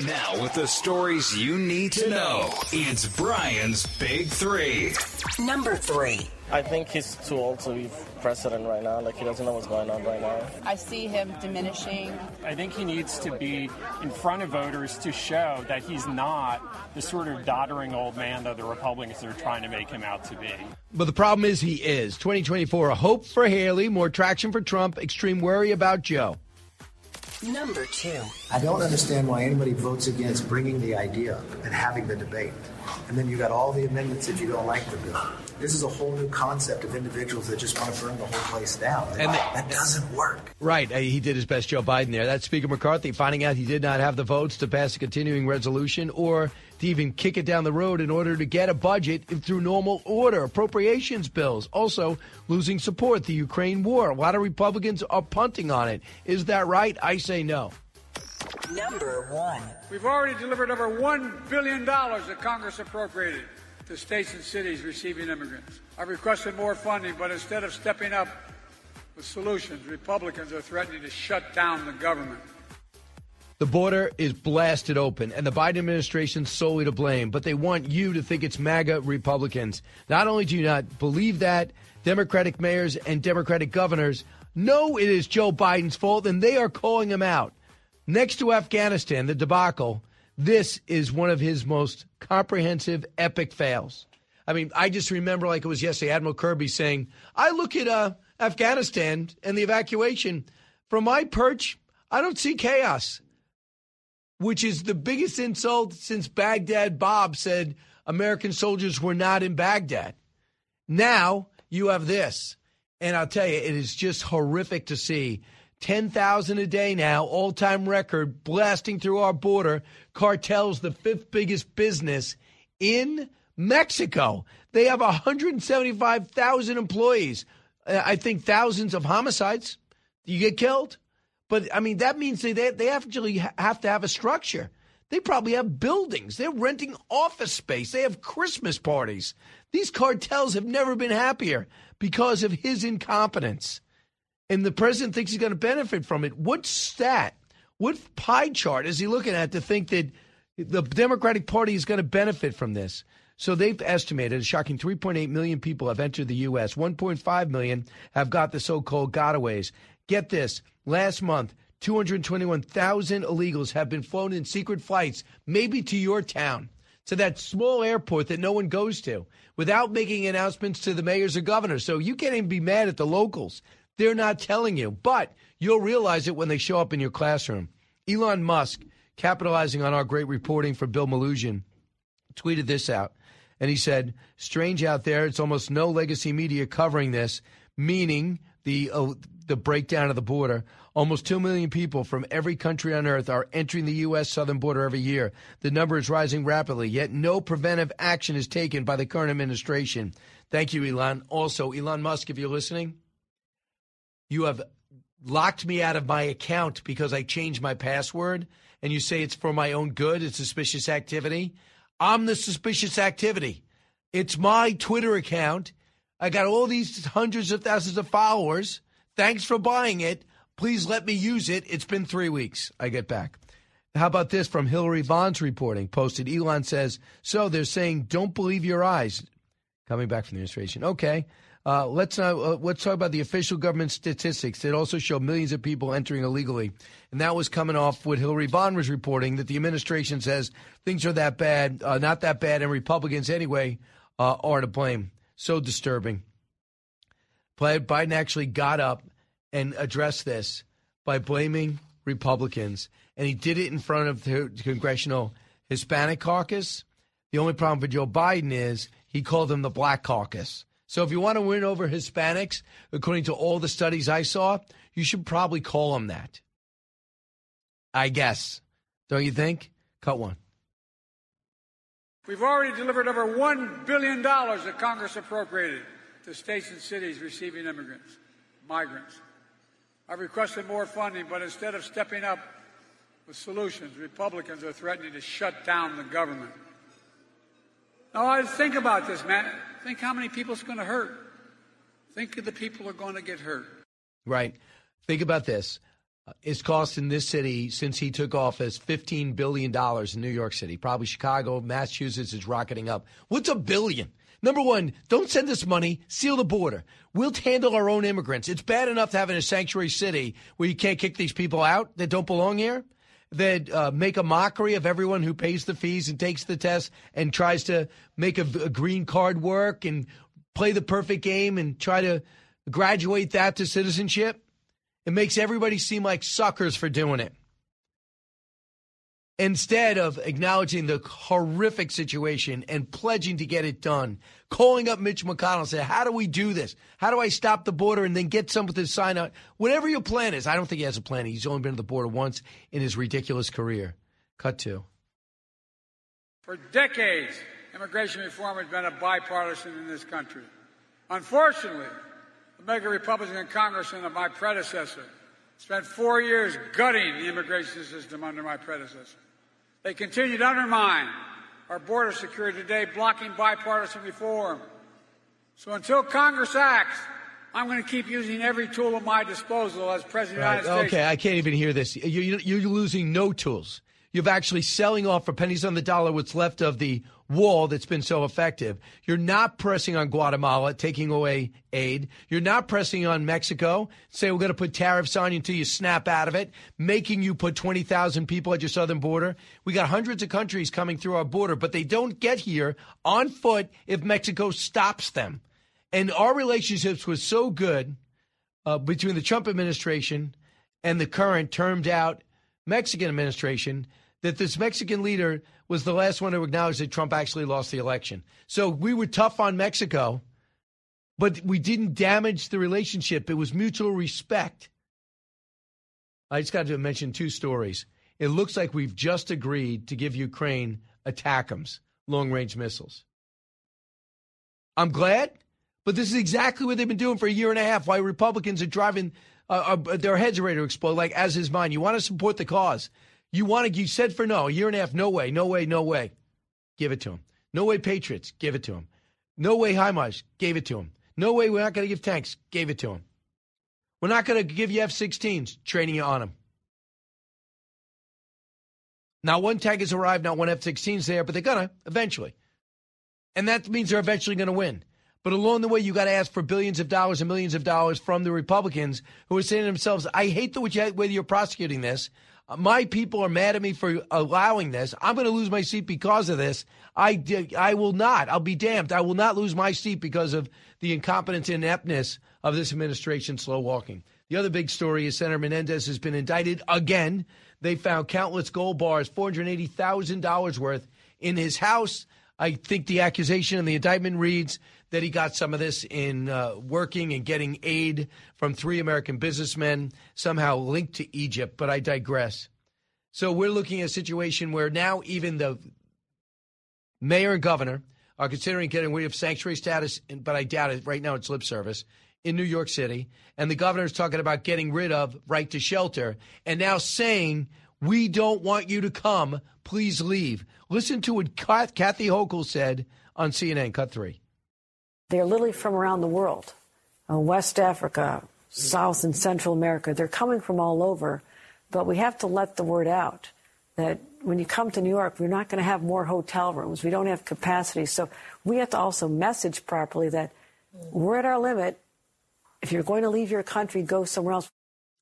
Now, with the stories you need to know, it's Brian's Big Three. Number three. I think he's too old to be president right now. Like he doesn't know what's going on right now. I see him diminishing. I think he needs to be in front of voters to show that he's not the sort of doddering old man that the Republicans are trying to make him out to be. But the problem is he is. 2024, a hope for Haley, more traction for Trump, extreme worry about Joe. Number two. I don't understand why anybody votes against bringing the idea and having the debate. And then you got all the amendments if you don't like the bill. This is a whole new concept of individuals that just want to burn the whole place down. And the- that doesn't work. Right. He did his best, Joe Biden, there. That's Speaker McCarthy finding out he did not have the votes to pass a continuing resolution or to even kick it down the road in order to get a budget through normal order, appropriations bills. Also, losing support, the Ukraine war. A lot of Republicans are punting on it. Is that right? I say no. Number one. We've already delivered over $1 billion that Congress appropriated to states and cities receiving immigrants. I've requested more funding, but instead of stepping up with solutions, Republicans are threatening to shut down the government. The border is blasted open, and the Biden administration's solely to blame. But they want you to think it's MAGA Republicans. Not only do you not believe that, Democratic mayors and Democratic governors know it is Joe Biden's fault, and they are calling him out. Next to Afghanistan, the debacle, this is one of his most comprehensive, epic fails. I mean, I just remember like it was yesterday, Admiral Kirby saying, I look at uh, Afghanistan and the evacuation. From my perch, I don't see chaos which is the biggest insult since Baghdad Bob said American soldiers were not in Baghdad. Now you have this. And I'll tell you, it is just horrific to see 10,000 a day now, all time record, blasting through our border. Cartels, the fifth biggest business in Mexico. They have 175,000 employees. Uh, I think thousands of homicides. You get killed. But I mean, that means they they actually have to have a structure. They probably have buildings. They're renting office space. They have Christmas parties. These cartels have never been happier because of his incompetence. And the president thinks he's going to benefit from it. What stat, what pie chart is he looking at to think that the Democratic Party is going to benefit from this? So they've estimated a shocking 3.8 million people have entered the U.S. 1.5 million have got the so-called gotaways. Get this. Last month, 221,000 illegals have been flown in secret flights, maybe to your town, to that small airport that no one goes to, without making announcements to the mayors or governors. So you can't even be mad at the locals. They're not telling you, but you'll realize it when they show up in your classroom. Elon Musk, capitalizing on our great reporting for Bill Melugin, tweeted this out. And he said, Strange out there, it's almost no legacy media covering this, meaning the, uh, the breakdown of the border. Almost 2 million people from every country on earth are entering the U.S. southern border every year. The number is rising rapidly, yet no preventive action is taken by the current administration. Thank you, Elon. Also, Elon Musk, if you're listening, You have locked me out of my account because I changed my password, and you say it's for my own good, it's suspicious activity. I'm the suspicious activity. It's my Twitter account. I got all these hundreds of thousands of followers. Thanks for buying it. Please let me use it. It's been three weeks. I get back. How about this from Hillary Vaughn's reporting? Posted Elon says, So they're saying, don't believe your eyes. Coming back from the administration. Okay. Uh, let's now uh, let's talk about the official government statistics that also show millions of people entering illegally, and that was coming off what Hillary Vaughn was reporting that the administration says things are that bad, uh, not that bad, and Republicans anyway uh, are to blame. So disturbing. Biden actually got up and addressed this by blaming Republicans, and he did it in front of the congressional Hispanic caucus. The only problem for Joe Biden is he called them the Black Caucus. So if you want to win over Hispanics, according to all the studies I saw, you should probably call them that. I guess. Don't you think? Cut one. We've already delivered over $1 billion that Congress appropriated to states and cities receiving immigrants, migrants. I've requested more funding, but instead of stepping up with solutions, Republicans are threatening to shut down the government. Now, I think about this, man. Think how many people it's going to hurt. Think of the people who are going to get hurt. Right. Think about this. Uh, it's costing this city since he took office $15 billion in New York City. Probably Chicago, Massachusetts is rocketing up. What's a billion? Number one, don't send us money. Seal the border. We'll handle our own immigrants. It's bad enough to have in a sanctuary city where you can't kick these people out that don't belong here that uh, make a mockery of everyone who pays the fees and takes the test and tries to make a, a green card work and play the perfect game and try to graduate that to citizenship. It makes everybody seem like suckers for doing it instead of acknowledging the horrific situation and pledging two get it done, calling up Mitch McConnell and say, How do we do this? How do I stop the border and then get someone to sign out? Whatever your plan is. I don't think he has a plan. He's only been to the border once in his ridiculous career. Cut to. For decades, immigration reform has been a bipartisan in this country. Unfortunately, the MAGA Republican Congressman of my predecessor spent four years gutting the immigration system under my predecessor. They continue to undermine our border security today, blocking bipartisan reform. So until Congress acts, I'm going to keep using every tool at my disposal as President right. of the United States. Okay, I can't even hear this. You're, you're losing no tools. You're actually selling off for pennies on the dollar what's left of the wall that's been so effective. You're not pressing on Guatemala, taking away aid. You're not pressing on Mexico, say we're going to put tariffs on you until you snap out of it, making you put 20,000 people at your southern border. We got hundreds of countries coming through our border, but they don't get here on foot if Mexico stops them. And our relationships was so good uh, between the Trump administration and the current termed out Mexican administration that this Mexican leader was the last one to acknowledge that Trump actually lost the election. So we were tough on Mexico, but we didn't damage the relationship. It was mutual respect. I just got to mention two stories. It looks like we've just agreed to give Ukraine ATACMS, long range missiles. I'm glad, but this is exactly what they've been doing for a year and a half. Why Republicans are driving, uh, uh, their heads ready to explode, like as is mine. You want to support the cause. You want to, you said for no, a year and a half, no way, no way, no way. Give it to him. No way, Patriots, give it to him. No way, HIMARS, gave it to him. No way, we're not going to give tanks, gave it to him. We're not going to give you F 16s, training you on them. Not one tank has arrived, not one F 16's there, but they're going to eventually. And that means they're eventually going to win. But along the way, you got to ask for billions of dollars and millions of dollars from the Republicans who are saying to themselves, I hate the way you're prosecuting this. My people are mad at me for allowing this. I'm going to lose my seat because of this. I, I will not. I'll be damned. I will not lose my seat because of the incompetence and ineptness of this administration slow walking. The other big story is Senator Menendez has been indicted again. They found countless gold bars, $480,000 worth, in his house. I think the accusation and the indictment reads that he got some of this in uh, working and getting aid from three American businessmen, somehow linked to Egypt, but I digress. So we're looking at a situation where now even the mayor and governor are considering getting rid of sanctuary status, but I doubt it. Right now it's lip service in New York City, and the governor's talking about getting rid of right to shelter, and now saying, We don't want you to come. Please leave. Listen to what Kathy Hochul said on CNN. Cut three. They're literally from around the world uh, West Africa, South and Central America. They're coming from all over, but we have to let the word out that when you come to New York, we're not going to have more hotel rooms. We don't have capacity. So we have to also message properly that we're at our limit. If you're going to leave your country, go somewhere else.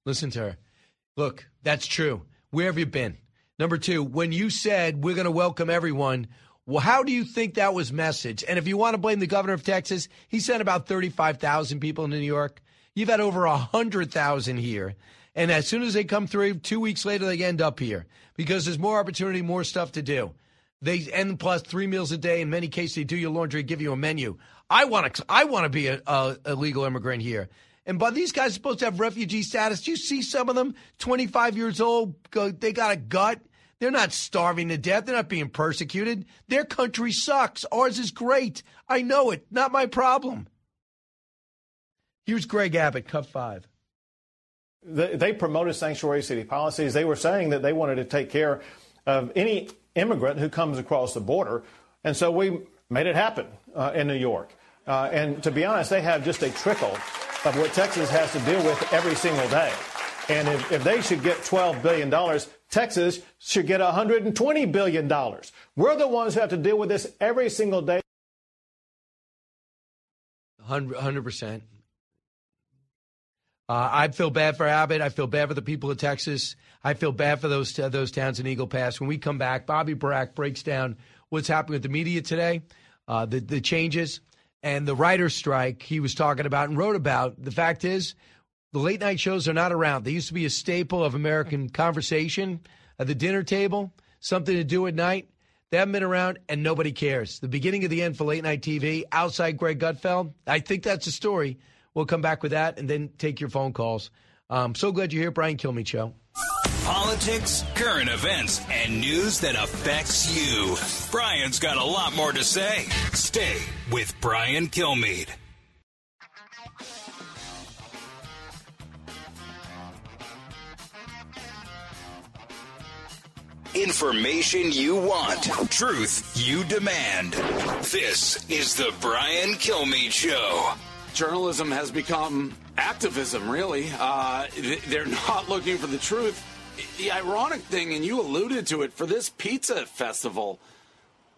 Listen to her. Look, that's true. Where have you been? Number two, when you said we're going to welcome everyone, well, how do you think that was messaged? And if you want to blame the governor of Texas, he sent about 35,000 people into New York. You've had over 100,000 here. And as soon as they come through, two weeks later, they end up here because there's more opportunity, more stuff to do. They end plus three meals a day. In many cases, they do your laundry, give you a menu. I want to. I want to be a, a, a legal immigrant here. And but these guys are supposed to have refugee status. You see some of them, 25 years old, go, they got a gut. They're not starving to death. They're not being persecuted. Their country sucks. Ours is great. I know it. Not my problem. Here's Greg Abbott, cut five. They promoted sanctuary city policies. They were saying that they wanted to take care of any immigrant who comes across the border. And so we made it happen uh, in New York. Uh, and to be honest, they have just a trickle of what Texas has to deal with every single day. And if, if they should get $12 billion, Texas should get $120 billion. We're the ones who have to deal with this every single day. 100%. Uh, I feel bad for Abbott. I feel bad for the people of Texas. I feel bad for those uh, those towns in Eagle Pass. When we come back, Bobby Burack breaks down what's happening with the media today, uh, the the changes, and the writer's strike he was talking about and wrote about. The fact is, the late night shows are not around. They used to be a staple of American conversation at the dinner table, something to do at night. They haven't been around, and nobody cares. The beginning of the end for late night TV outside Greg Gutfeld. I think that's a story We'll come back with that and then take your phone calls. Um, so glad you're here, Brian Kilmeade Show. Politics, current events, and news that affects you. Brian's got a lot more to say. Stay with Brian Kilmeade. Information you want, truth you demand. This is the Brian Kilmeade Show journalism has become activism, really. Uh, they're not looking for the truth. The ironic thing, and you alluded to it, for this pizza festival,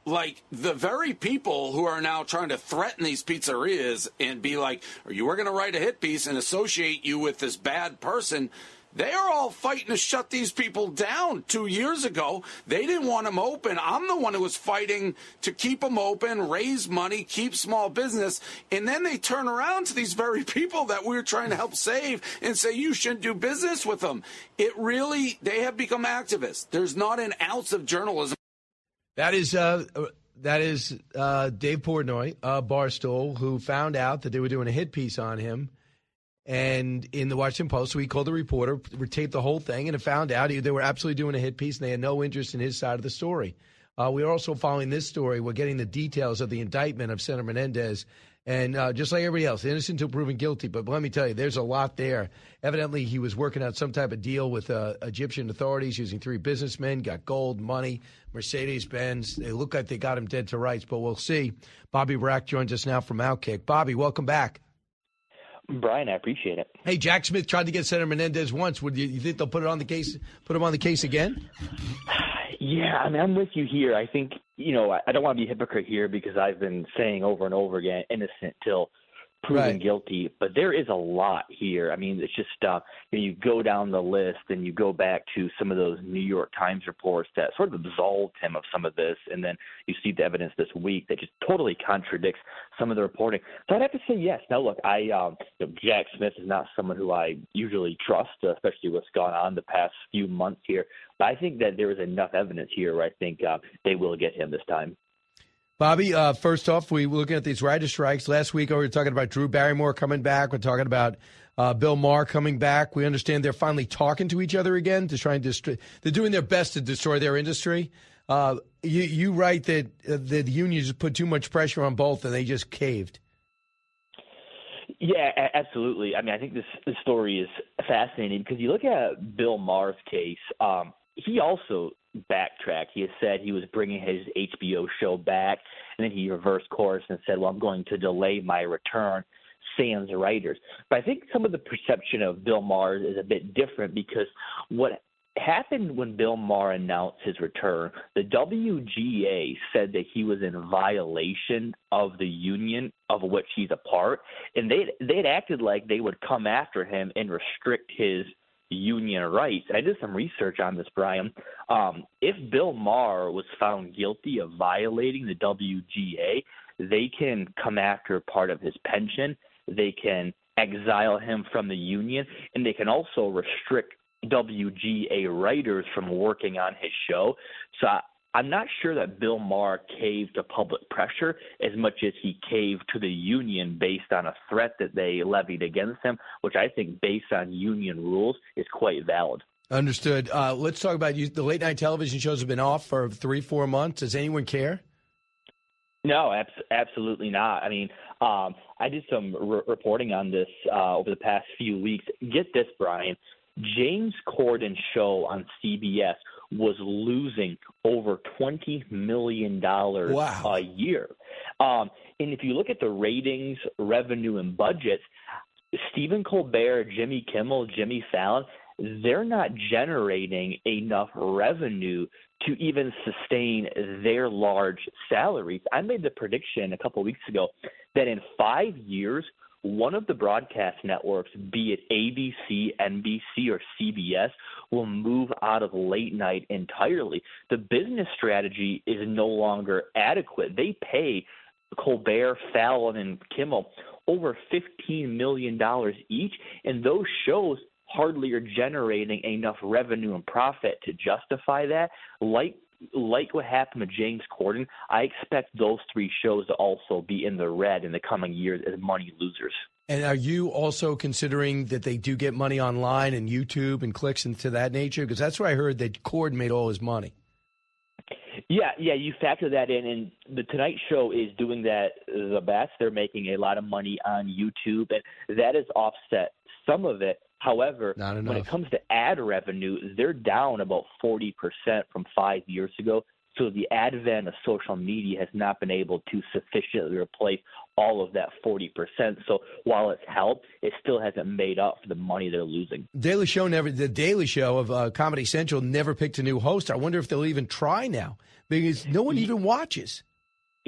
like the very people who are now trying to threaten these pizzerias and be like, you are going to write a hit piece and associate you with this bad person they are all fighting to shut these people down. Two years ago, they didn't want them open. I'm the one who was fighting to keep them open, raise money, keep small business. And then they turn around to these very people that we are trying to help save and say, you shouldn't do business with them. It really, they have become activists. There's not an ounce of journalism. That is, uh, that is uh, Dave Portnoy, uh, Barstool, who found out that they were doing a hit piece on him and in the Washington Post, he called the reporter, we taped the whole thing, and it found out they were absolutely doing a hit piece, and they had no interest in his side of the story. Uh, we're also following this story. We're getting the details of the indictment of Senator Menendez. And uh, just like everybody else, innocent until proven guilty. But let me tell you, there's a lot there. Evidently, he was working out some type of deal with uh, Egyptian authorities using three businessmen, got gold, money, Mercedes Benz. They look like they got him dead to rights, but we'll see. Bobby Burack joins us now from Outkick. Bobby, welcome back. Brian, I appreciate it. Hey, Jack Smith tried to get Senator Menendez once. Would you, you think they'll put it on the case? Put him on the case again? Yeah, I mean, I'm with you here. I think you know I, I don't want to be a hypocrite here because I've been saying over and over again, innocent till proven right. guilty. But there is a lot here. I mean, it's just uh, you, know, you go down the list and you go back to some of those New York Times reports that sort of absolved him of some of this, and then you see the evidence this week that just totally contradicts some of the reporting. So I'd have to say yes. Now, look, I um, you know, Jack Smith is not someone who I usually trust, especially what's gone on the past few months here. But I think that there is enough evidence here where I think uh, they will get him this time. Bobby, uh, first off, we were looking at these writer strikes. Last week, we were talking about Drew Barrymore coming back. We're talking about uh, Bill Maher coming back. We understand they're finally talking to each other again to try and destroy. They're doing their best to destroy their industry. Uh, you, you write that uh, the unions put too much pressure on both and they just caved. Yeah, absolutely. I mean, I think this, this story is fascinating because you look at Bill Maher's case. Um, he also backtracked. He said he was bringing his HBO show back, and then he reversed course and said, "Well, I'm going to delay my return." Sans writers, but I think some of the perception of Bill Maher is a bit different because what happened when Bill Maher announced his return, the WGA said that he was in violation of the union of which he's a part, and they they'd acted like they would come after him and restrict his union rights. I did some research on this, Brian. Um, if Bill Maher was found guilty of violating the WGA, they can come after part of his pension. They can exile him from the union, and they can also restrict WGA writers from working on his show. So I'm not sure that Bill Maher caved to public pressure as much as he caved to the union based on a threat that they levied against him, which I think, based on union rules, is quite valid. Understood. Uh, let's talk about you. The late night television shows have been off for three, four months. Does anyone care? No, abs- absolutely not. I mean, um, I did some re- reporting on this uh, over the past few weeks. Get this, Brian. James Corden's show on CBS was losing over twenty million dollars wow. a year. Um, and if you look at the ratings, revenue, and budgets, Stephen Colbert, Jimmy Kimmel, Jimmy Fallon, they're not generating enough revenue to even sustain their large salaries. I made the prediction a couple of weeks ago that in five years, one of the broadcast networks, be it ABC, NBC, or CBS, will move out of late night entirely. The business strategy is no longer adequate. They pay Colbert, Fallon, and Kimmel over $15 million each, and those shows hardly are generating enough revenue and profit to justify that. Like like what happened with James Corden, I expect those three shows to also be in the red in the coming years as money losers. And are you also considering that they do get money online and YouTube and clicks and to that nature? Because that's where I heard that Corden made all his money. Yeah, yeah, you factor that in, and the Tonight Show is doing that the best. They're making a lot of money on YouTube, and that has offset some of it. However, when it comes to ad revenue, they're down about 40% from five years ago. So the advent of social media has not been able to sufficiently replace all of that 40%. So while it's helped, it still hasn't made up for the money they're losing. Daily Show never, the Daily Show of uh, Comedy Central never picked a new host. I wonder if they'll even try now because no one even watches.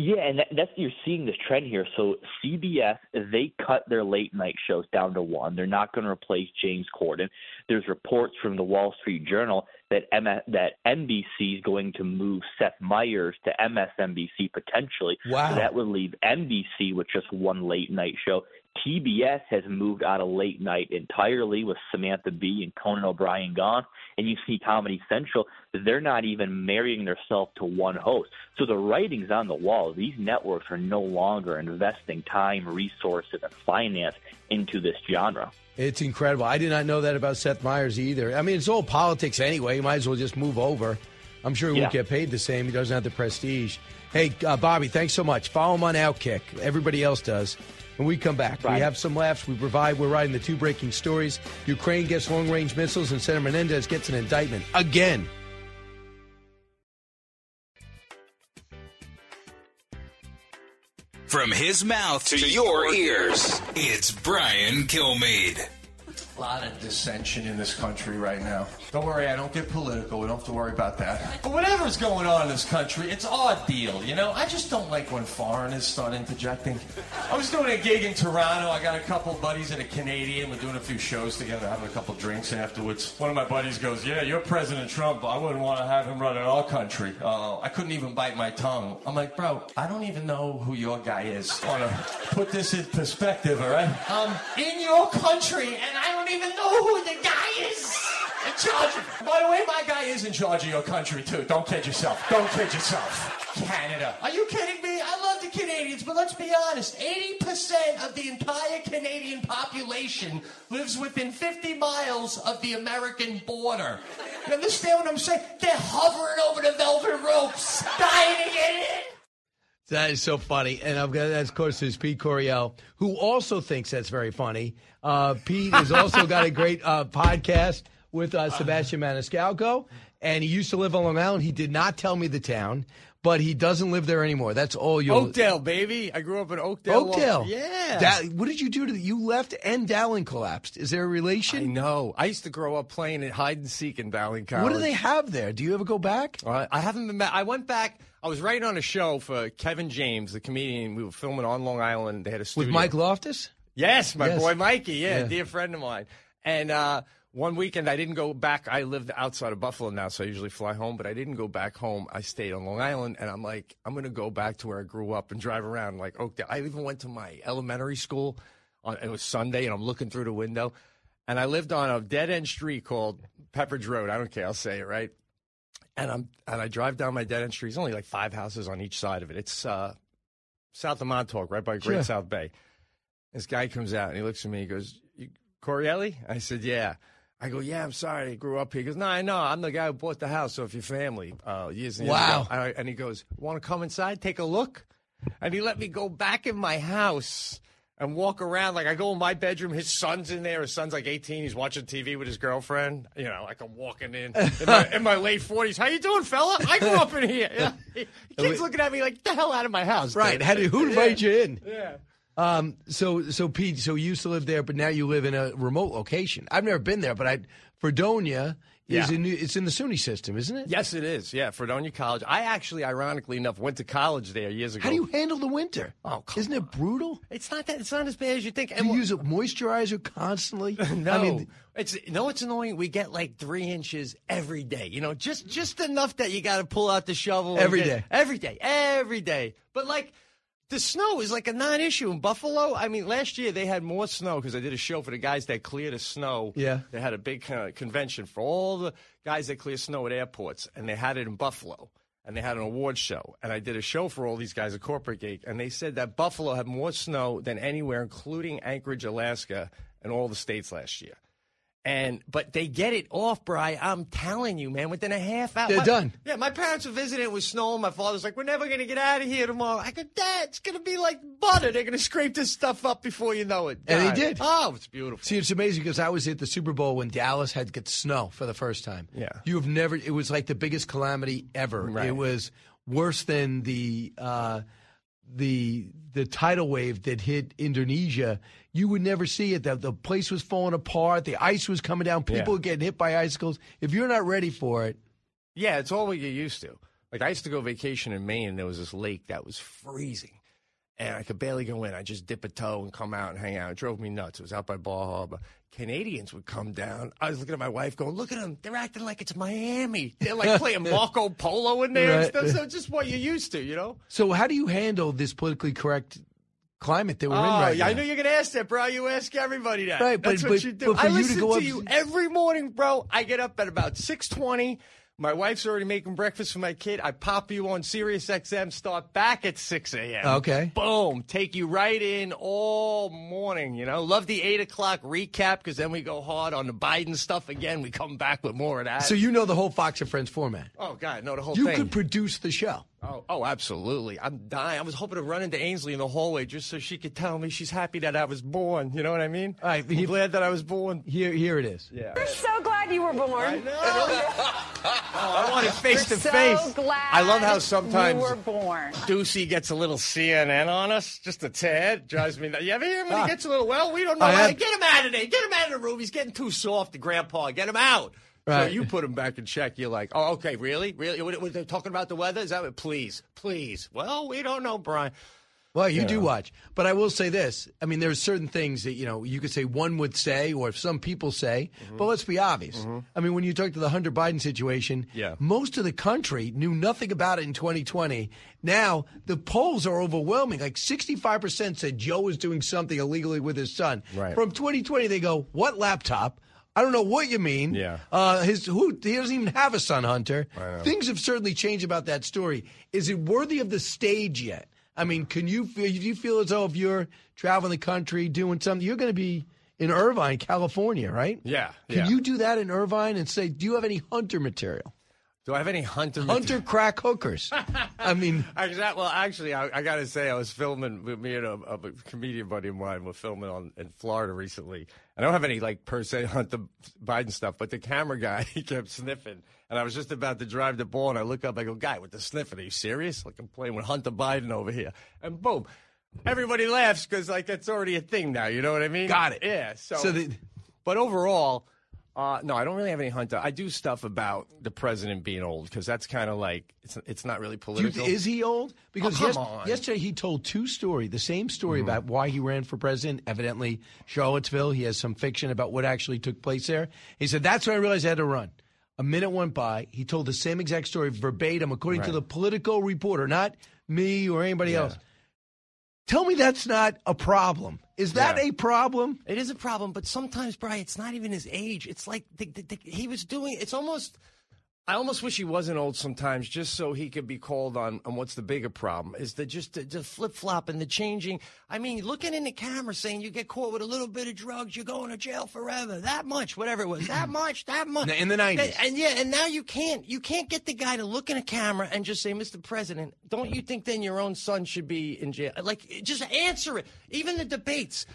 Yeah, and that, that's you're seeing this trend here. So CBS they cut their late night shows down to one. They're not going to replace James Corden. There's reports from the Wall Street Journal that M- that NBC is going to move Seth Meyers to MSNBC potentially. Wow. So that would leave NBC with just one late night show. TBS has moved out of late night entirely with Samantha Bee and Conan O'Brien gone. And you see Comedy Central, they're not even marrying themselves to one host. So the writing's on the wall. These networks are no longer investing time, resources, and finance into this genre. It's incredible. I did not know that about Seth Meyers either. I mean, it's all politics anyway. You might as well just move over. I'm sure he Yeah. won't get paid the same. He doesn't have the prestige. Hey, uh, Bobby, thanks so much. Follow him on Outkick. Everybody else does. When we come back, we have some laughs. We provide. We're writing the two breaking stories. Ukraine gets long range missiles, and Senator Menendez gets an indictment again. From his mouth to, your ears, it's Brian Kilmeade. A lot of dissension in this country right now. Don't worry, I don't get political. We don't have to worry about that. But whatever's going on in this country, it's our deal, you know? I just don't like when foreigners start interjecting. I was doing a gig in Toronto. I got a couple buddies and a Canadian. We're doing a few shows together, having a couple drinks afterwards. One of my buddies goes, Yeah, you're President Trump. I wouldn't want to have him running our country. Uh, I couldn't even bite my tongue. I'm like, Bro, I don't even know who your guy is. I want to put this in perspective, all right? I'm in your country, and I don't even know who the guy is in charge of. By the way, my guy is in charge of your country too. Don't kid yourself. Don't kid yourself. Canada. Are you kidding me? I love the Canadians, but let's be honest. 80% of the entire Canadian population lives within 50 miles of the American border. You understand what I'm saying? They're hovering over the velvet ropes, dying to get in. That is so funny. And I've got, of course, there's Pete Correale, who also thinks that's very funny. Uh, Pete has also got a great uh, podcast with uh, Sebastian Maniscalco, and he used to live on Long Island. He did not tell me the town, but he doesn't live there anymore. That's all you Oakdale, baby. I grew up in Oakdale. Oakdale. Yeah. Da- what did you do to the, you left and Dowling collapsed? Is there a relation? I know. I used to grow up playing at hide and seek in Dowling College. What do they have there? Do you ever go back? Uh, I haven't been back. I went back. I was writing on a show for Kevin James, the comedian. We were filming on Long Island. They had a studio. With Mike Loftus? Yes, my Yes. boy Mikey. Yeah, Yeah. dear friend of mine. And uh, one weekend, I didn't go back. I lived outside of Buffalo now, so I usually fly home. But I didn't go back home. I stayed on Long Island, and I'm like, I'm going to go back to where I grew up and drive around like Oakdale. I even went to my elementary school. On, it was Sunday, and I'm looking through the window, and I lived on a dead end street called Pepperidge Road. I don't care. I'll say it right. And I'm and I drive down my dead end street. There's only like five houses on each side of it. It's uh, south of Montauk, right by Great Sure. South Bay. This guy comes out and he looks at me. He goes, "You- "Correale?" I said, "Yeah." I go, "Yeah, I'm sorry. I grew up here." He goes, "No, I know. I'm the guy who bought the house off your family uh, years and years Wow. ago." I- And he goes, "Want to come inside, take a look?" And he let me go back in my house and walk around. Like I go in my bedroom, his son's in there. His son's like 18. He's watching TV with his girlfriend. You know, like I'm walking in in my, in my late 40s. How you doing, fella? I grew up in here. Yeah. Kids looking at me like, the hell out of my house!" Right. dude." How did, who invited you in? Yeah. Um, so, so Pete, so you used to live there, but now you live in a remote location. I've never been there, but I, Fredonia is Yeah. in, it's in the SUNY system, isn't it? Yes, it is. Yeah, Fredonia College. I actually, ironically enough, went to college there years ago. How do you handle the winter? Oh, Isn't it brutal? It's not that. It's not as bad as you think. Do you use a moisturizer constantly? No, I mean, it's no, it's annoying. We get like three inches every day. You know, just just enough that you got to pull out the shovel and Every get- day. every day, every day. But like. The snow is like a non-issue in Buffalo. I mean, last year they had more snow because I did a show for the guys that clear the snow. Yeah. they had a big uh, convention for all the guys that clear snow at airports, and they had it in Buffalo. And they had an award show, and I did a show for all these guys at corporate gig, and they said that Buffalo had more snow than anywhere, including Anchorage, Alaska, and all the states last year. And but they get it off, Bry. I'm telling you, man. Within a half hour, They're My- done. Yeah, my parents were visiting. It was snowing. My father's like, "We're never gonna get out of here tomorrow." I go, "Dad, it's gonna be like butter. They're gonna scrape this stuff up before you know it." And God. did. Oh, it's beautiful. See, it's amazing because I was at the Super Bowl when Dallas had to get snow for the first time. Yeah. You have never, it was like the biggest calamity ever. Right. It was worse than the, uh, the, the tidal wave that hit Indonesia. You would never see it. The, the place was falling apart. The ice was coming down. People Yeah. were getting hit by icicles. If you're not ready for it, Yeah, it's all what you're used to. Like I used to go vacation in Maine, and there was this lake that was freezing, and I could barely go in. I just dip a toe and come out and hang out. It drove me nuts. It was out by Bar Harbor. Canadians would come down. I was looking at my wife, going, "Look at them! They're acting like it's Miami. They're like playing Marco Polo in there and Right. stuff. So just what you're used to, you know." so how do you handle this politically correct climate that we're in oh, right yeah, now? I know you're gonna ask that, bro. You ask everybody that. Right, but- That's what but- you do. but I to listen go to up- you every morning, bro. I get up at about six twenty. My wife's already making breakfast for my kid. I pop you on Sirius XM. Start back at six a.m. Okay. Boom. Take you right in all morning. You know, love the eight o'clock recap because then we go hard on the Biden stuff again. We come back with more of that. So you know the whole Fox and Friends format. Oh God, no, the whole You thing. could produce the show. Oh, oh, absolutely. I'm dying. I was hoping to run into Ainsley in the hallway just so she could tell me she's happy that I was born. You know what I mean? All right, I'm glad that I was born. Here, here it is. Yeah. We're so glad you were born. Oh, I want it face to We're so face. glad I love how sometimes you were born. Doocy gets a little CNN on us, just a tad. Drives me nuts. You ever hear him when Ah. he gets a little, well, we don't know. I why. have- Get him out of there. Get him out of the room. He's getting too soft, the grandpa. Get him out. So you put them back in check. You're like, oh, okay, really? Really? What, what, they're talking about the weather? Is that what? Please, please. Well, we don't know, Brian. Well, you do watch, but I will say this: I mean, there's certain things that you know you could say one would say, or some people say, Mm-hmm. but let's be obvious. I mean, when you talk to the Hunter Biden situation, Yeah. most of the country knew nothing about it in 2020. Now the polls are overwhelming. Like 65 percent said Joe was doing something illegally with his son. Right. From 2020, they go, "What laptop?" I don't know what you mean. Yeah. Uh, his who he doesn't even have a son, Hunter. Things have certainly changed about that story. Is it worthy of the stage yet? I mean, can you feel? Do you feel as though if you're traveling the country doing something, you're going to be in Irvine, California, right? Yeah. Can yeah. you do that in Irvine and say, do you have any Hunter material? Do I have any hunter? Hunter crack hookers. I mean, Exactly. Well, actually, I, I got to say, I was filming with me and a, a comedian buddy of mine. We're filming on in Florida recently. I don't have any like per se Hunter Biden stuff, but the camera guy he kept sniffing, and I was just about to drive the ball, and I look up, I go, "Guy with the sniffing, are you serious? Like I'm playing with Hunter Biden over here?" And boom, everybody laughs because like that's already a thing now. You know what I mean? Got it. Yeah. So, So the- but overall. Uh, no, I don't really have any hunter. I do stuff about the president being old because that's kind of like it's it's not really Do you- political. is he old? Because Oh, yes-. Mm-hmm. yesterday he told two story, the same story about why he ran for president. Evidently, Charlottesville. He has some fiction about what actually took place there. He said that's when I realized I had to run. A minute went by. He told the same exact story verbatim, according to the Political Reporter, not me or anybody Yeah. else. Tell me that's not a problem. Is that Yeah. a problem? It is a problem, but sometimes, Brian, it's not even his age. It's like the, the, the, he was doing. It's almost. I almost wish he wasn't old sometimes, just so he could be called on. On what's the bigger problem is the just the, the flip flop and the changing. I mean, looking in the camera, saying you get caught with a little bit of drugs, you're going to jail forever. That much, whatever it was, that much, that much. In the 90s. and yeah, and now you can't. You can't get the guy to look in a camera and just say, "Mr. President, don't you think then your own son should be in jail?" Like, just answer it. Even the debates.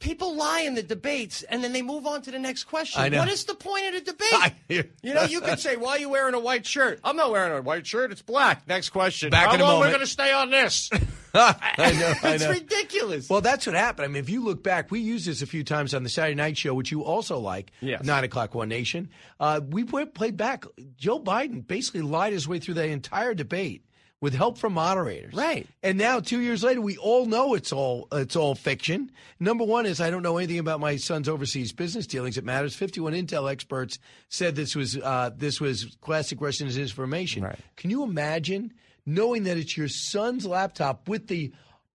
People lie in the debates and then they move on to the next question. I know. What is the point of the debate? you know, you could say, "Why are you wearing a white shirt?" I'm not wearing a white shirt. It's black. Next question. Back How in a long moment. we're going to stay on this? I know. I it's know. ridiculous. Well, that's what happened. I mean, if you look back, we used this a few times on the Saturday Night Show, which you also like. Yes. Nine o'clock One Nation. Uh, we played back. Joe Biden basically lied his way through the entire debate with help from moderators. Right. And now, two years later, we all know it's all it's all fiction. Number one is I don't know anything about my son's overseas business dealings. It matters. Fifty-one Intel experts said this was uh, this was classic Russian disinformation. Right. Can you imagine knowing that it's your son's laptop with the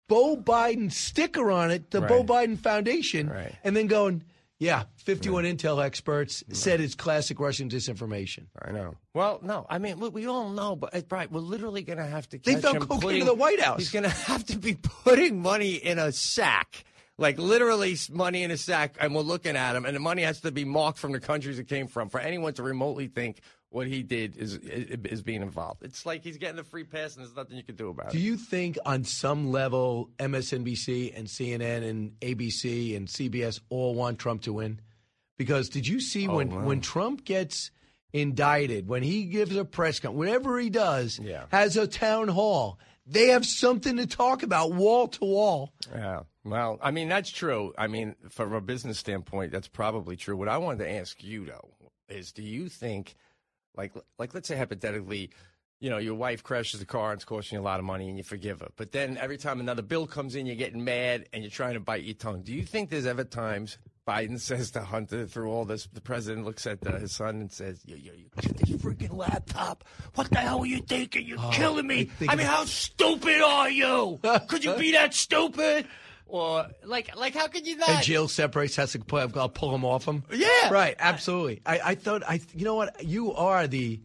Beau Biden sticker on it, the Beau Biden Foundation, Right. and then going, yeah, 51 Intel experts said it's classic Russian disinformation. I know. Well, no, I mean we, we all know, but uh, Brian, we're literally going to have to. They found cocaine putting- in the White House. He's going to have to be putting money in a sack, like literally money in a sack, and we're looking at him, and the money has to be marked from the countries it came from for anyone to remotely think what he did is is, is being involved. It's like he's getting a free pass, and there's nothing you can do about it. Do you think on some level MSNBC and CNN and ABC and CBS all want Trump to win? Because did you see Oh, when wow. when Trump gets indicted, when he gives a press conference, whatever he does, Yeah. has a town hall, they have something to talk about wall to wall. Yeah. Well, I mean, that's true. I mean, from a business standpoint, that's probably true. What I wanted to ask you, though, is do you think, like, like let's say hypothetically, you know, your wife crashes the car and it's costing you a lot of money and you forgive her. But then every time another bill comes in, you're getting mad and you're trying to bite your tongue. Do you think there's ever times Biden says to Hunter through all this, the president looks at uh, his son and says, yo, yo, you get this freaking laptop. What the hell are you thinking? You're Oh, killing me. I I mean, how stupid are you? Could you be that stupid? Or like, like how could you not? And Jill separates, has to pull, I'll pull him off him. Yeah. right. Absolutely. I, I thought I. You know what? You are the.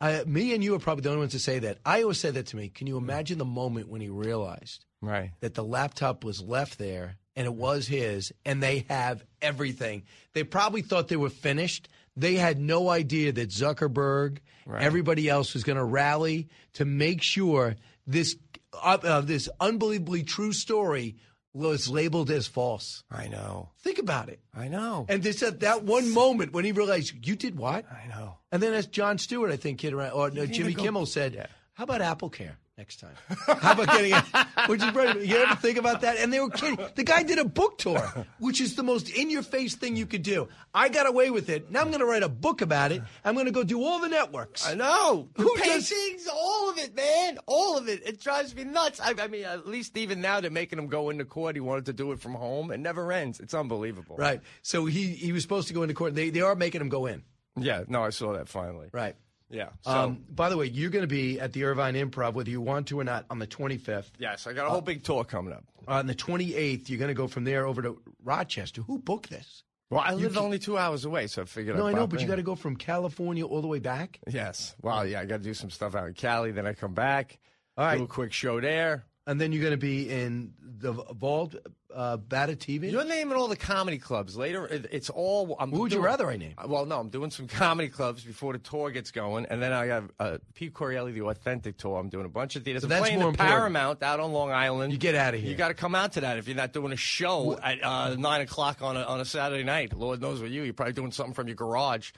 I, me and you are probably the only ones to say that. I always said that to me. Can you imagine the moment when he realized Right. that the laptop was left there and it was his, and they have everything? They probably thought they were finished. They had no idea that Zuckerberg, Right. everybody else was going to rally to make sure this uh, uh, this unbelievably true story was labeled as false. I know. Think about it. I know. And this at that one moment when he realized you did what? I know. And then as Jon Stewart, I think, kid around, or no, Jimmy go- Kimmel said, Yeah. "How about Apple Care next time? How about getting it?" Which is right. You ever think about that? And they were kidding. The guy did a book tour, which is the most in-your-face thing you could do. I got away with it. Now I'm going to write a book about it. I'm going to go do all the networks. I know. The Who does- all of it, man. All of it. It drives me nuts. I, I mean, at least even now they're making him go into court. He wanted to do it from home. It never ends. It's unbelievable. Right. So he he was supposed to go into court. They they are making him go in. Yeah. No, I saw that finally. Right. Yeah. So, Um, by the way, you're going to be at the Irvine Improv, whether you want to or not, on the 25th. yes, I got a whole big tour coming up. On the 28th, you're going to go from there over to Rochester. Who booked this? Well, I You live can- only two hours away, so I figured No, I'd I know, but you got to go from California all the way back. Yes. Well, yeah, I got to do some stuff out in Cali. Then I come back. All right. Do a quick show there. And then you're going to be in the vault, uh, Batavia. You're naming all the comedy clubs later. it- It's all. I'm Who would you doing- rather I name? Well, no, I'm doing some comedy clubs before the tour gets going, and then I have uh, Pete Correale, the Authentic tour. I'm doing a bunch of theaters. I'm that's playing more the important. Paramount out on Long Island. You get out of here. You got to come out to that if you're not doing a show at uh, nine o'clock on a, on a Saturday night. Lord knows with you, you're probably doing something from your garage.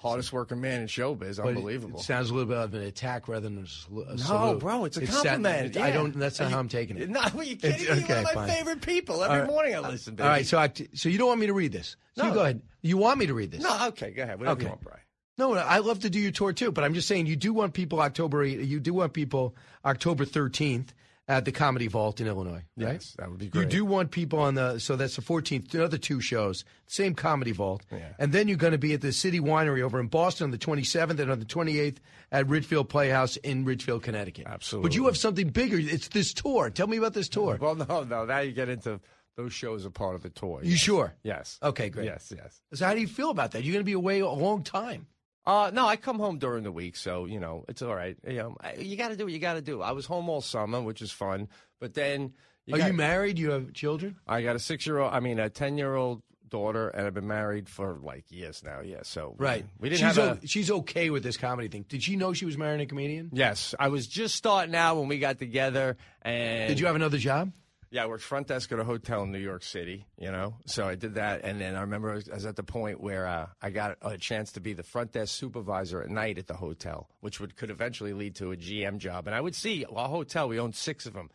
Hardest working man in showbiz, But unbelievable. It sounds a little bit of an attack rather than a, a No, salute. bro, it's a It sound- compliment. I yeah. don't. That's not Are how I'm taking it. No, are you kidding It's- me? You're one of my fine. favorite people. Every right. morning I listen. Baby. All right, so I, so you don't want me to read this? So you No. go ahead. You want me to read this? No, okay, go ahead. Whatever Okay. you want, Brian. No, no, I love to do your tour too, but I'm just saying you do want people October 8, you do want people October 13th at the Comedy Vault in Illinois, right? Yes, that would be great. You do want people on the so that's the 14th, another two shows, same Comedy Vault, Yeah. and then you're going to be at the City Winery over in Boston on the 27th and on the 28th at Ridgefield Playhouse in Ridgefield, Connecticut. Absolutely. But you have something bigger. It's this tour. Tell me about this tour. Well, no, no. Now you get into those shows are part of the tour. You sure? Yes. Okay, great. Yes, yes. So how do you feel about that? You're going to be away a long time. Uh, no, I come home during the week, so you know it's all right. You know, I- you got to do what you got to do. I was home all summer, which is fun, but then Are got- you married? You have children? I got a six-year-old. I mean, a ten-year-old daughter, and I've been married for like years now. Yeah, so Right. We didn't she's have a. she's okay with this comedy thing. Did she know she was marrying a comedian? Yes, I was just starting out when we got together, and Did you have another job? Yeah, I worked front desk at a hotel in New York City, you know. So I did that, and then I remember I was, I was at the point where uh, I got a chance to be the front desk supervisor at night at the hotel, which would could eventually lead to a GM job. And I would see a hotel; we owned six of them.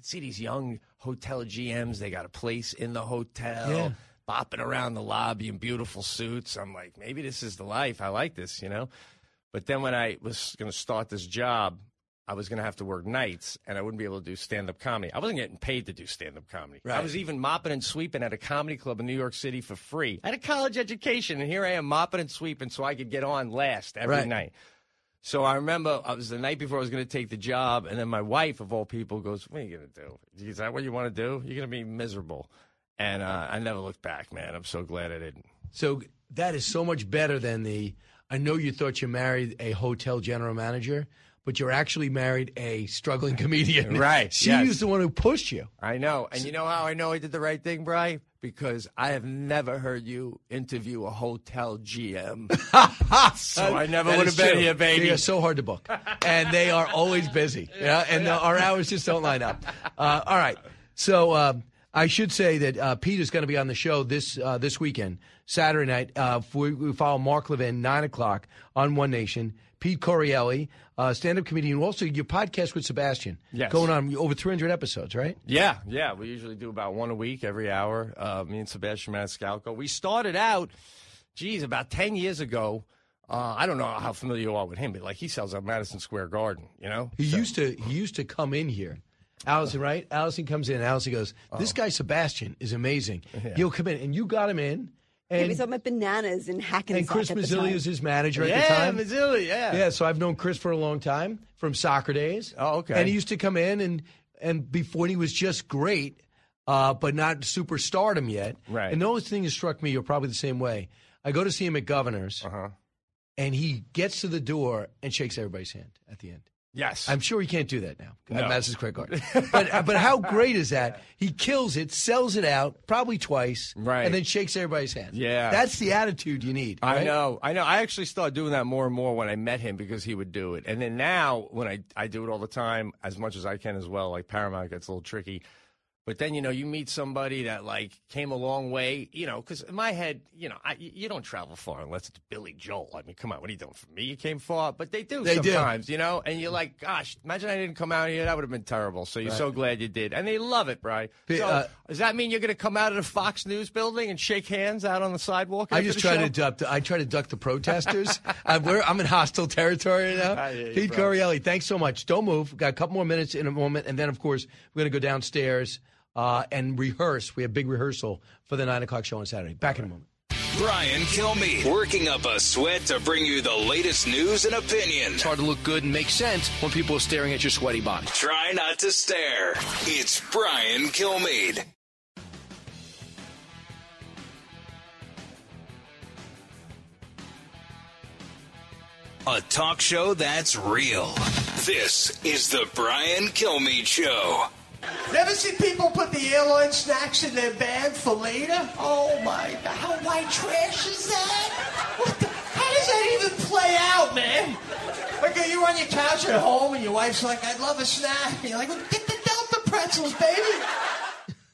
I'd see these young hotel GMs; they got a place in the hotel, Yeah. bopping around the lobby in beautiful suits. I'm like, maybe this is the life. I like this, you know. But then when I was going to start this job, I was going to have to work nights and I wouldn't be able to do stand up comedy. I wasn't getting paid to do stand up comedy. I was even mopping and sweeping at a comedy club in New York City for free. I had a college education and here I am mopping and sweeping so I could get on last every Right. night. So I remember I was the night before I was going to take the job, and then my wife, of all people, goes, "What are you going to do? Is that what you want to do? You're going to be miserable." And uh, I never looked back, man. I'm so glad I didn't. So that is so much better than the. I know you thought you married a hotel general manager, but you're actually married a struggling comedian. Right, She yes. was the one who pushed you. I know. And you know how I know I did the right thing, Bry? Because I have never heard you interview a hotel GM. so I never would have been true. here, baby. They are so hard to book, and they are always busy. Yeah, and uh, our hours just don't line up. Uh, all right, so um, I should say that uh, Pete is going to be on the show this uh, this weekend, Saturday night. Uh, we, we follow Mark Levin nine o'clock on One Nation. Pete Correale, uh, stand-up comedian. Also, your podcast with Sebastian, Yes. going on over 300 episodes, right? Yeah, yeah. We usually do about one a week, every hour. Uh, me and Sebastian Maniscalco. We started out, geez, about 10 years ago. Uh, I don't know how familiar you are with him, but like he sells at Madison Square Garden, you know? He used to he used to come in here. Allison, right? Allison comes in. Allison goes, "This guy Sebastian is amazing. Yeah. He'll come in, and you got him in." Yeah, we And, saw him at Bananas in Hackensack and Chris Mazzilli time. is his manager at yeah, the time. Yeah, Mazzilli, yeah. Yeah, so I've known Chris for a long time from soccer days. Oh, okay. And he used to come in and and before he was just great, uh, but not superstardom yet. Right. And those things struck me. You're probably the same way. I go to see him at Governor's, Uh-huh. and he gets to the door and shakes everybody's hand at the end. Yes. I'm sure he can't do that now No. at Madison Square Garden. but uh, but how great is that? He kills it, sells it out probably twice, Right. and then shakes everybody's hand. Yeah. that's the attitude you need. I right? know, I know. I actually started doing that more and more when I met him because he would do it, and then now when I I do it all the time, as much as I can as well. Like Paramount gets a little tricky, but then you know you meet somebody that like came a long way, you know, because in my head, you know, I, you don't travel far unless it's Billy Joel. I mean, come on, what are you doing for me? You came far, but they do They do. sometimes, you know, and you're like, gosh, imagine I didn't come out here, that would have been terrible. So you're so glad you did, and they love it, Bri. P- So uh, does that mean you're going to come out of the Fox News building and shake hands out on the sidewalk? I just try show? to duck. The, I try to duck the protesters. I'm, we're, I'm in hostile territory now. You, Pete. Correale, thanks so much. Don't move. We've got a couple more minutes in a moment, and then of course we're going to go downstairs uh, and rehearse. We have big rehearsal for the nine o'clock show on Saturday. Back in a moment. Brian Kilmeade working up a sweat to bring you the latest news and opinion. It's hard to look good and make sense when people are staring at your sweaty body. Try not to stare. It's Brian Kilmeade. A talk show that's real. This is the Brian Kilmeade Show. Never see people put the airline snacks in their bag for later? Oh my god, how white trash is that? What the, how does that even play out, man? Like, are you on your couch at home and your wife's like, I'd love a snack. And you're like, well, get the Delta pretzels, baby.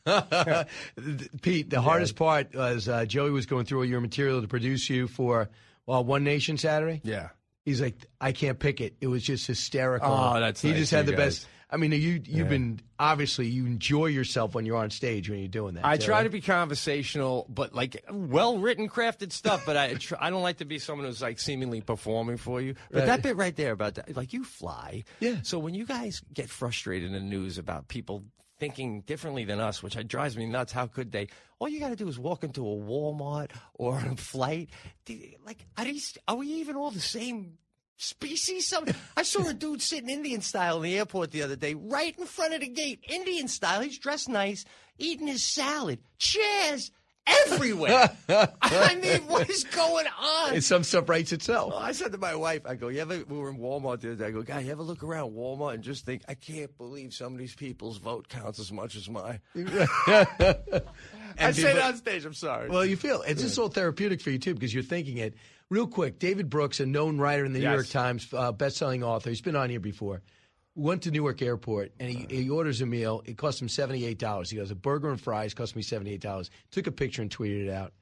Pete, the hardest part was uh, Joey was going through all your material to produce you for well, One Nation Saturday. Yeah. He's like, I can't pick it. It was just hysterical. Oh, that's he nice just of had the you best. I mean, you you've Yeah. been obviously you enjoy yourself when you're on stage when you're doing that. I try right? to be conversational, but like well written, crafted stuff. But I tr- I don't like to be someone who's like seemingly performing for you. But Right. that bit right there about that, like you fly. Yeah. So when you guys get frustrated in the news about people thinking differently than us, which drives me nuts, how could they? All you got to do is walk into a Walmart or on a flight. Like, are these? Are we even all the same? Species? Some I saw a dude sitting Indian style in the airport the other day, right in front of the gate, Indian style. He's dressed nice, eating his salad. Chairs everywhere. I mean, what is going on? And some stuff writes itself. Well, I said to my wife, I go, you ever, we were in Walmart the other day, I go, guy, you ever look around Walmart and just think, I can't believe some of these people's vote counts as much as mine. I say it on stage, I'm sorry. Well, you feel it's just all therapeutic for you too because you're thinking it. Real quick, David Brooks, a known writer in the New York Times, uh, best-selling author. He's been on here before. Went to Newark Airport and he, he orders a meal. It cost him seventy-eight dollars. He goes, a burger and fries cost me seventy-eight dollars. Took a picture and tweeted it out.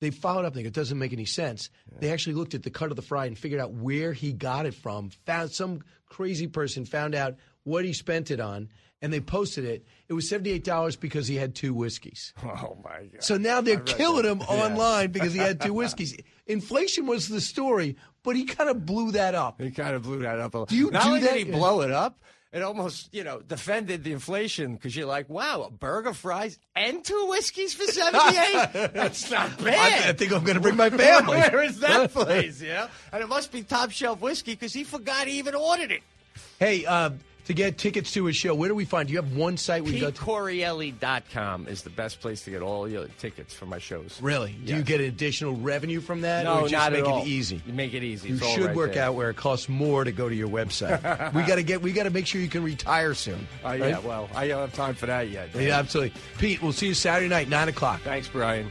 They followed up. They go, it doesn't make any sense. They actually looked at the cut of the fry and figured out where he got it from. Found some crazy person found out what he spent it on, and they posted it. It was seventy-eight dollars because he had two whiskeys. Oh my God! So now they're killing that. him Yeah. online because he had two whiskeys. Inflation was the story, but he kind of blew that up. He kind of blew that up. A Do you Not do only that? did he blow it up, it almost, you know, defended the inflation because you're like, wow, a burger, fries, and two whiskeys for 78? That's not bad. I, I think I'm going to bring my family. Where is that place, yeah? And it must be top shelf whiskey because he forgot he even ordered it. Hey, uh, to get tickets to his show, where do we find? Do you have one site we go to? PeteCorreale.com is the best place to get all your tickets for my shows. Really? Do you get additional revenue from that? No, or just not make at all. it easy? You make it easy. You It's should right work there. out where it costs more to go to your website. we got to get. We got to make sure you can retire soon. Oh, yeah, well, I don't have time for that yet. Yeah, absolutely. Pete, we'll see you Saturday night, nine o'clock. Thanks, Brian.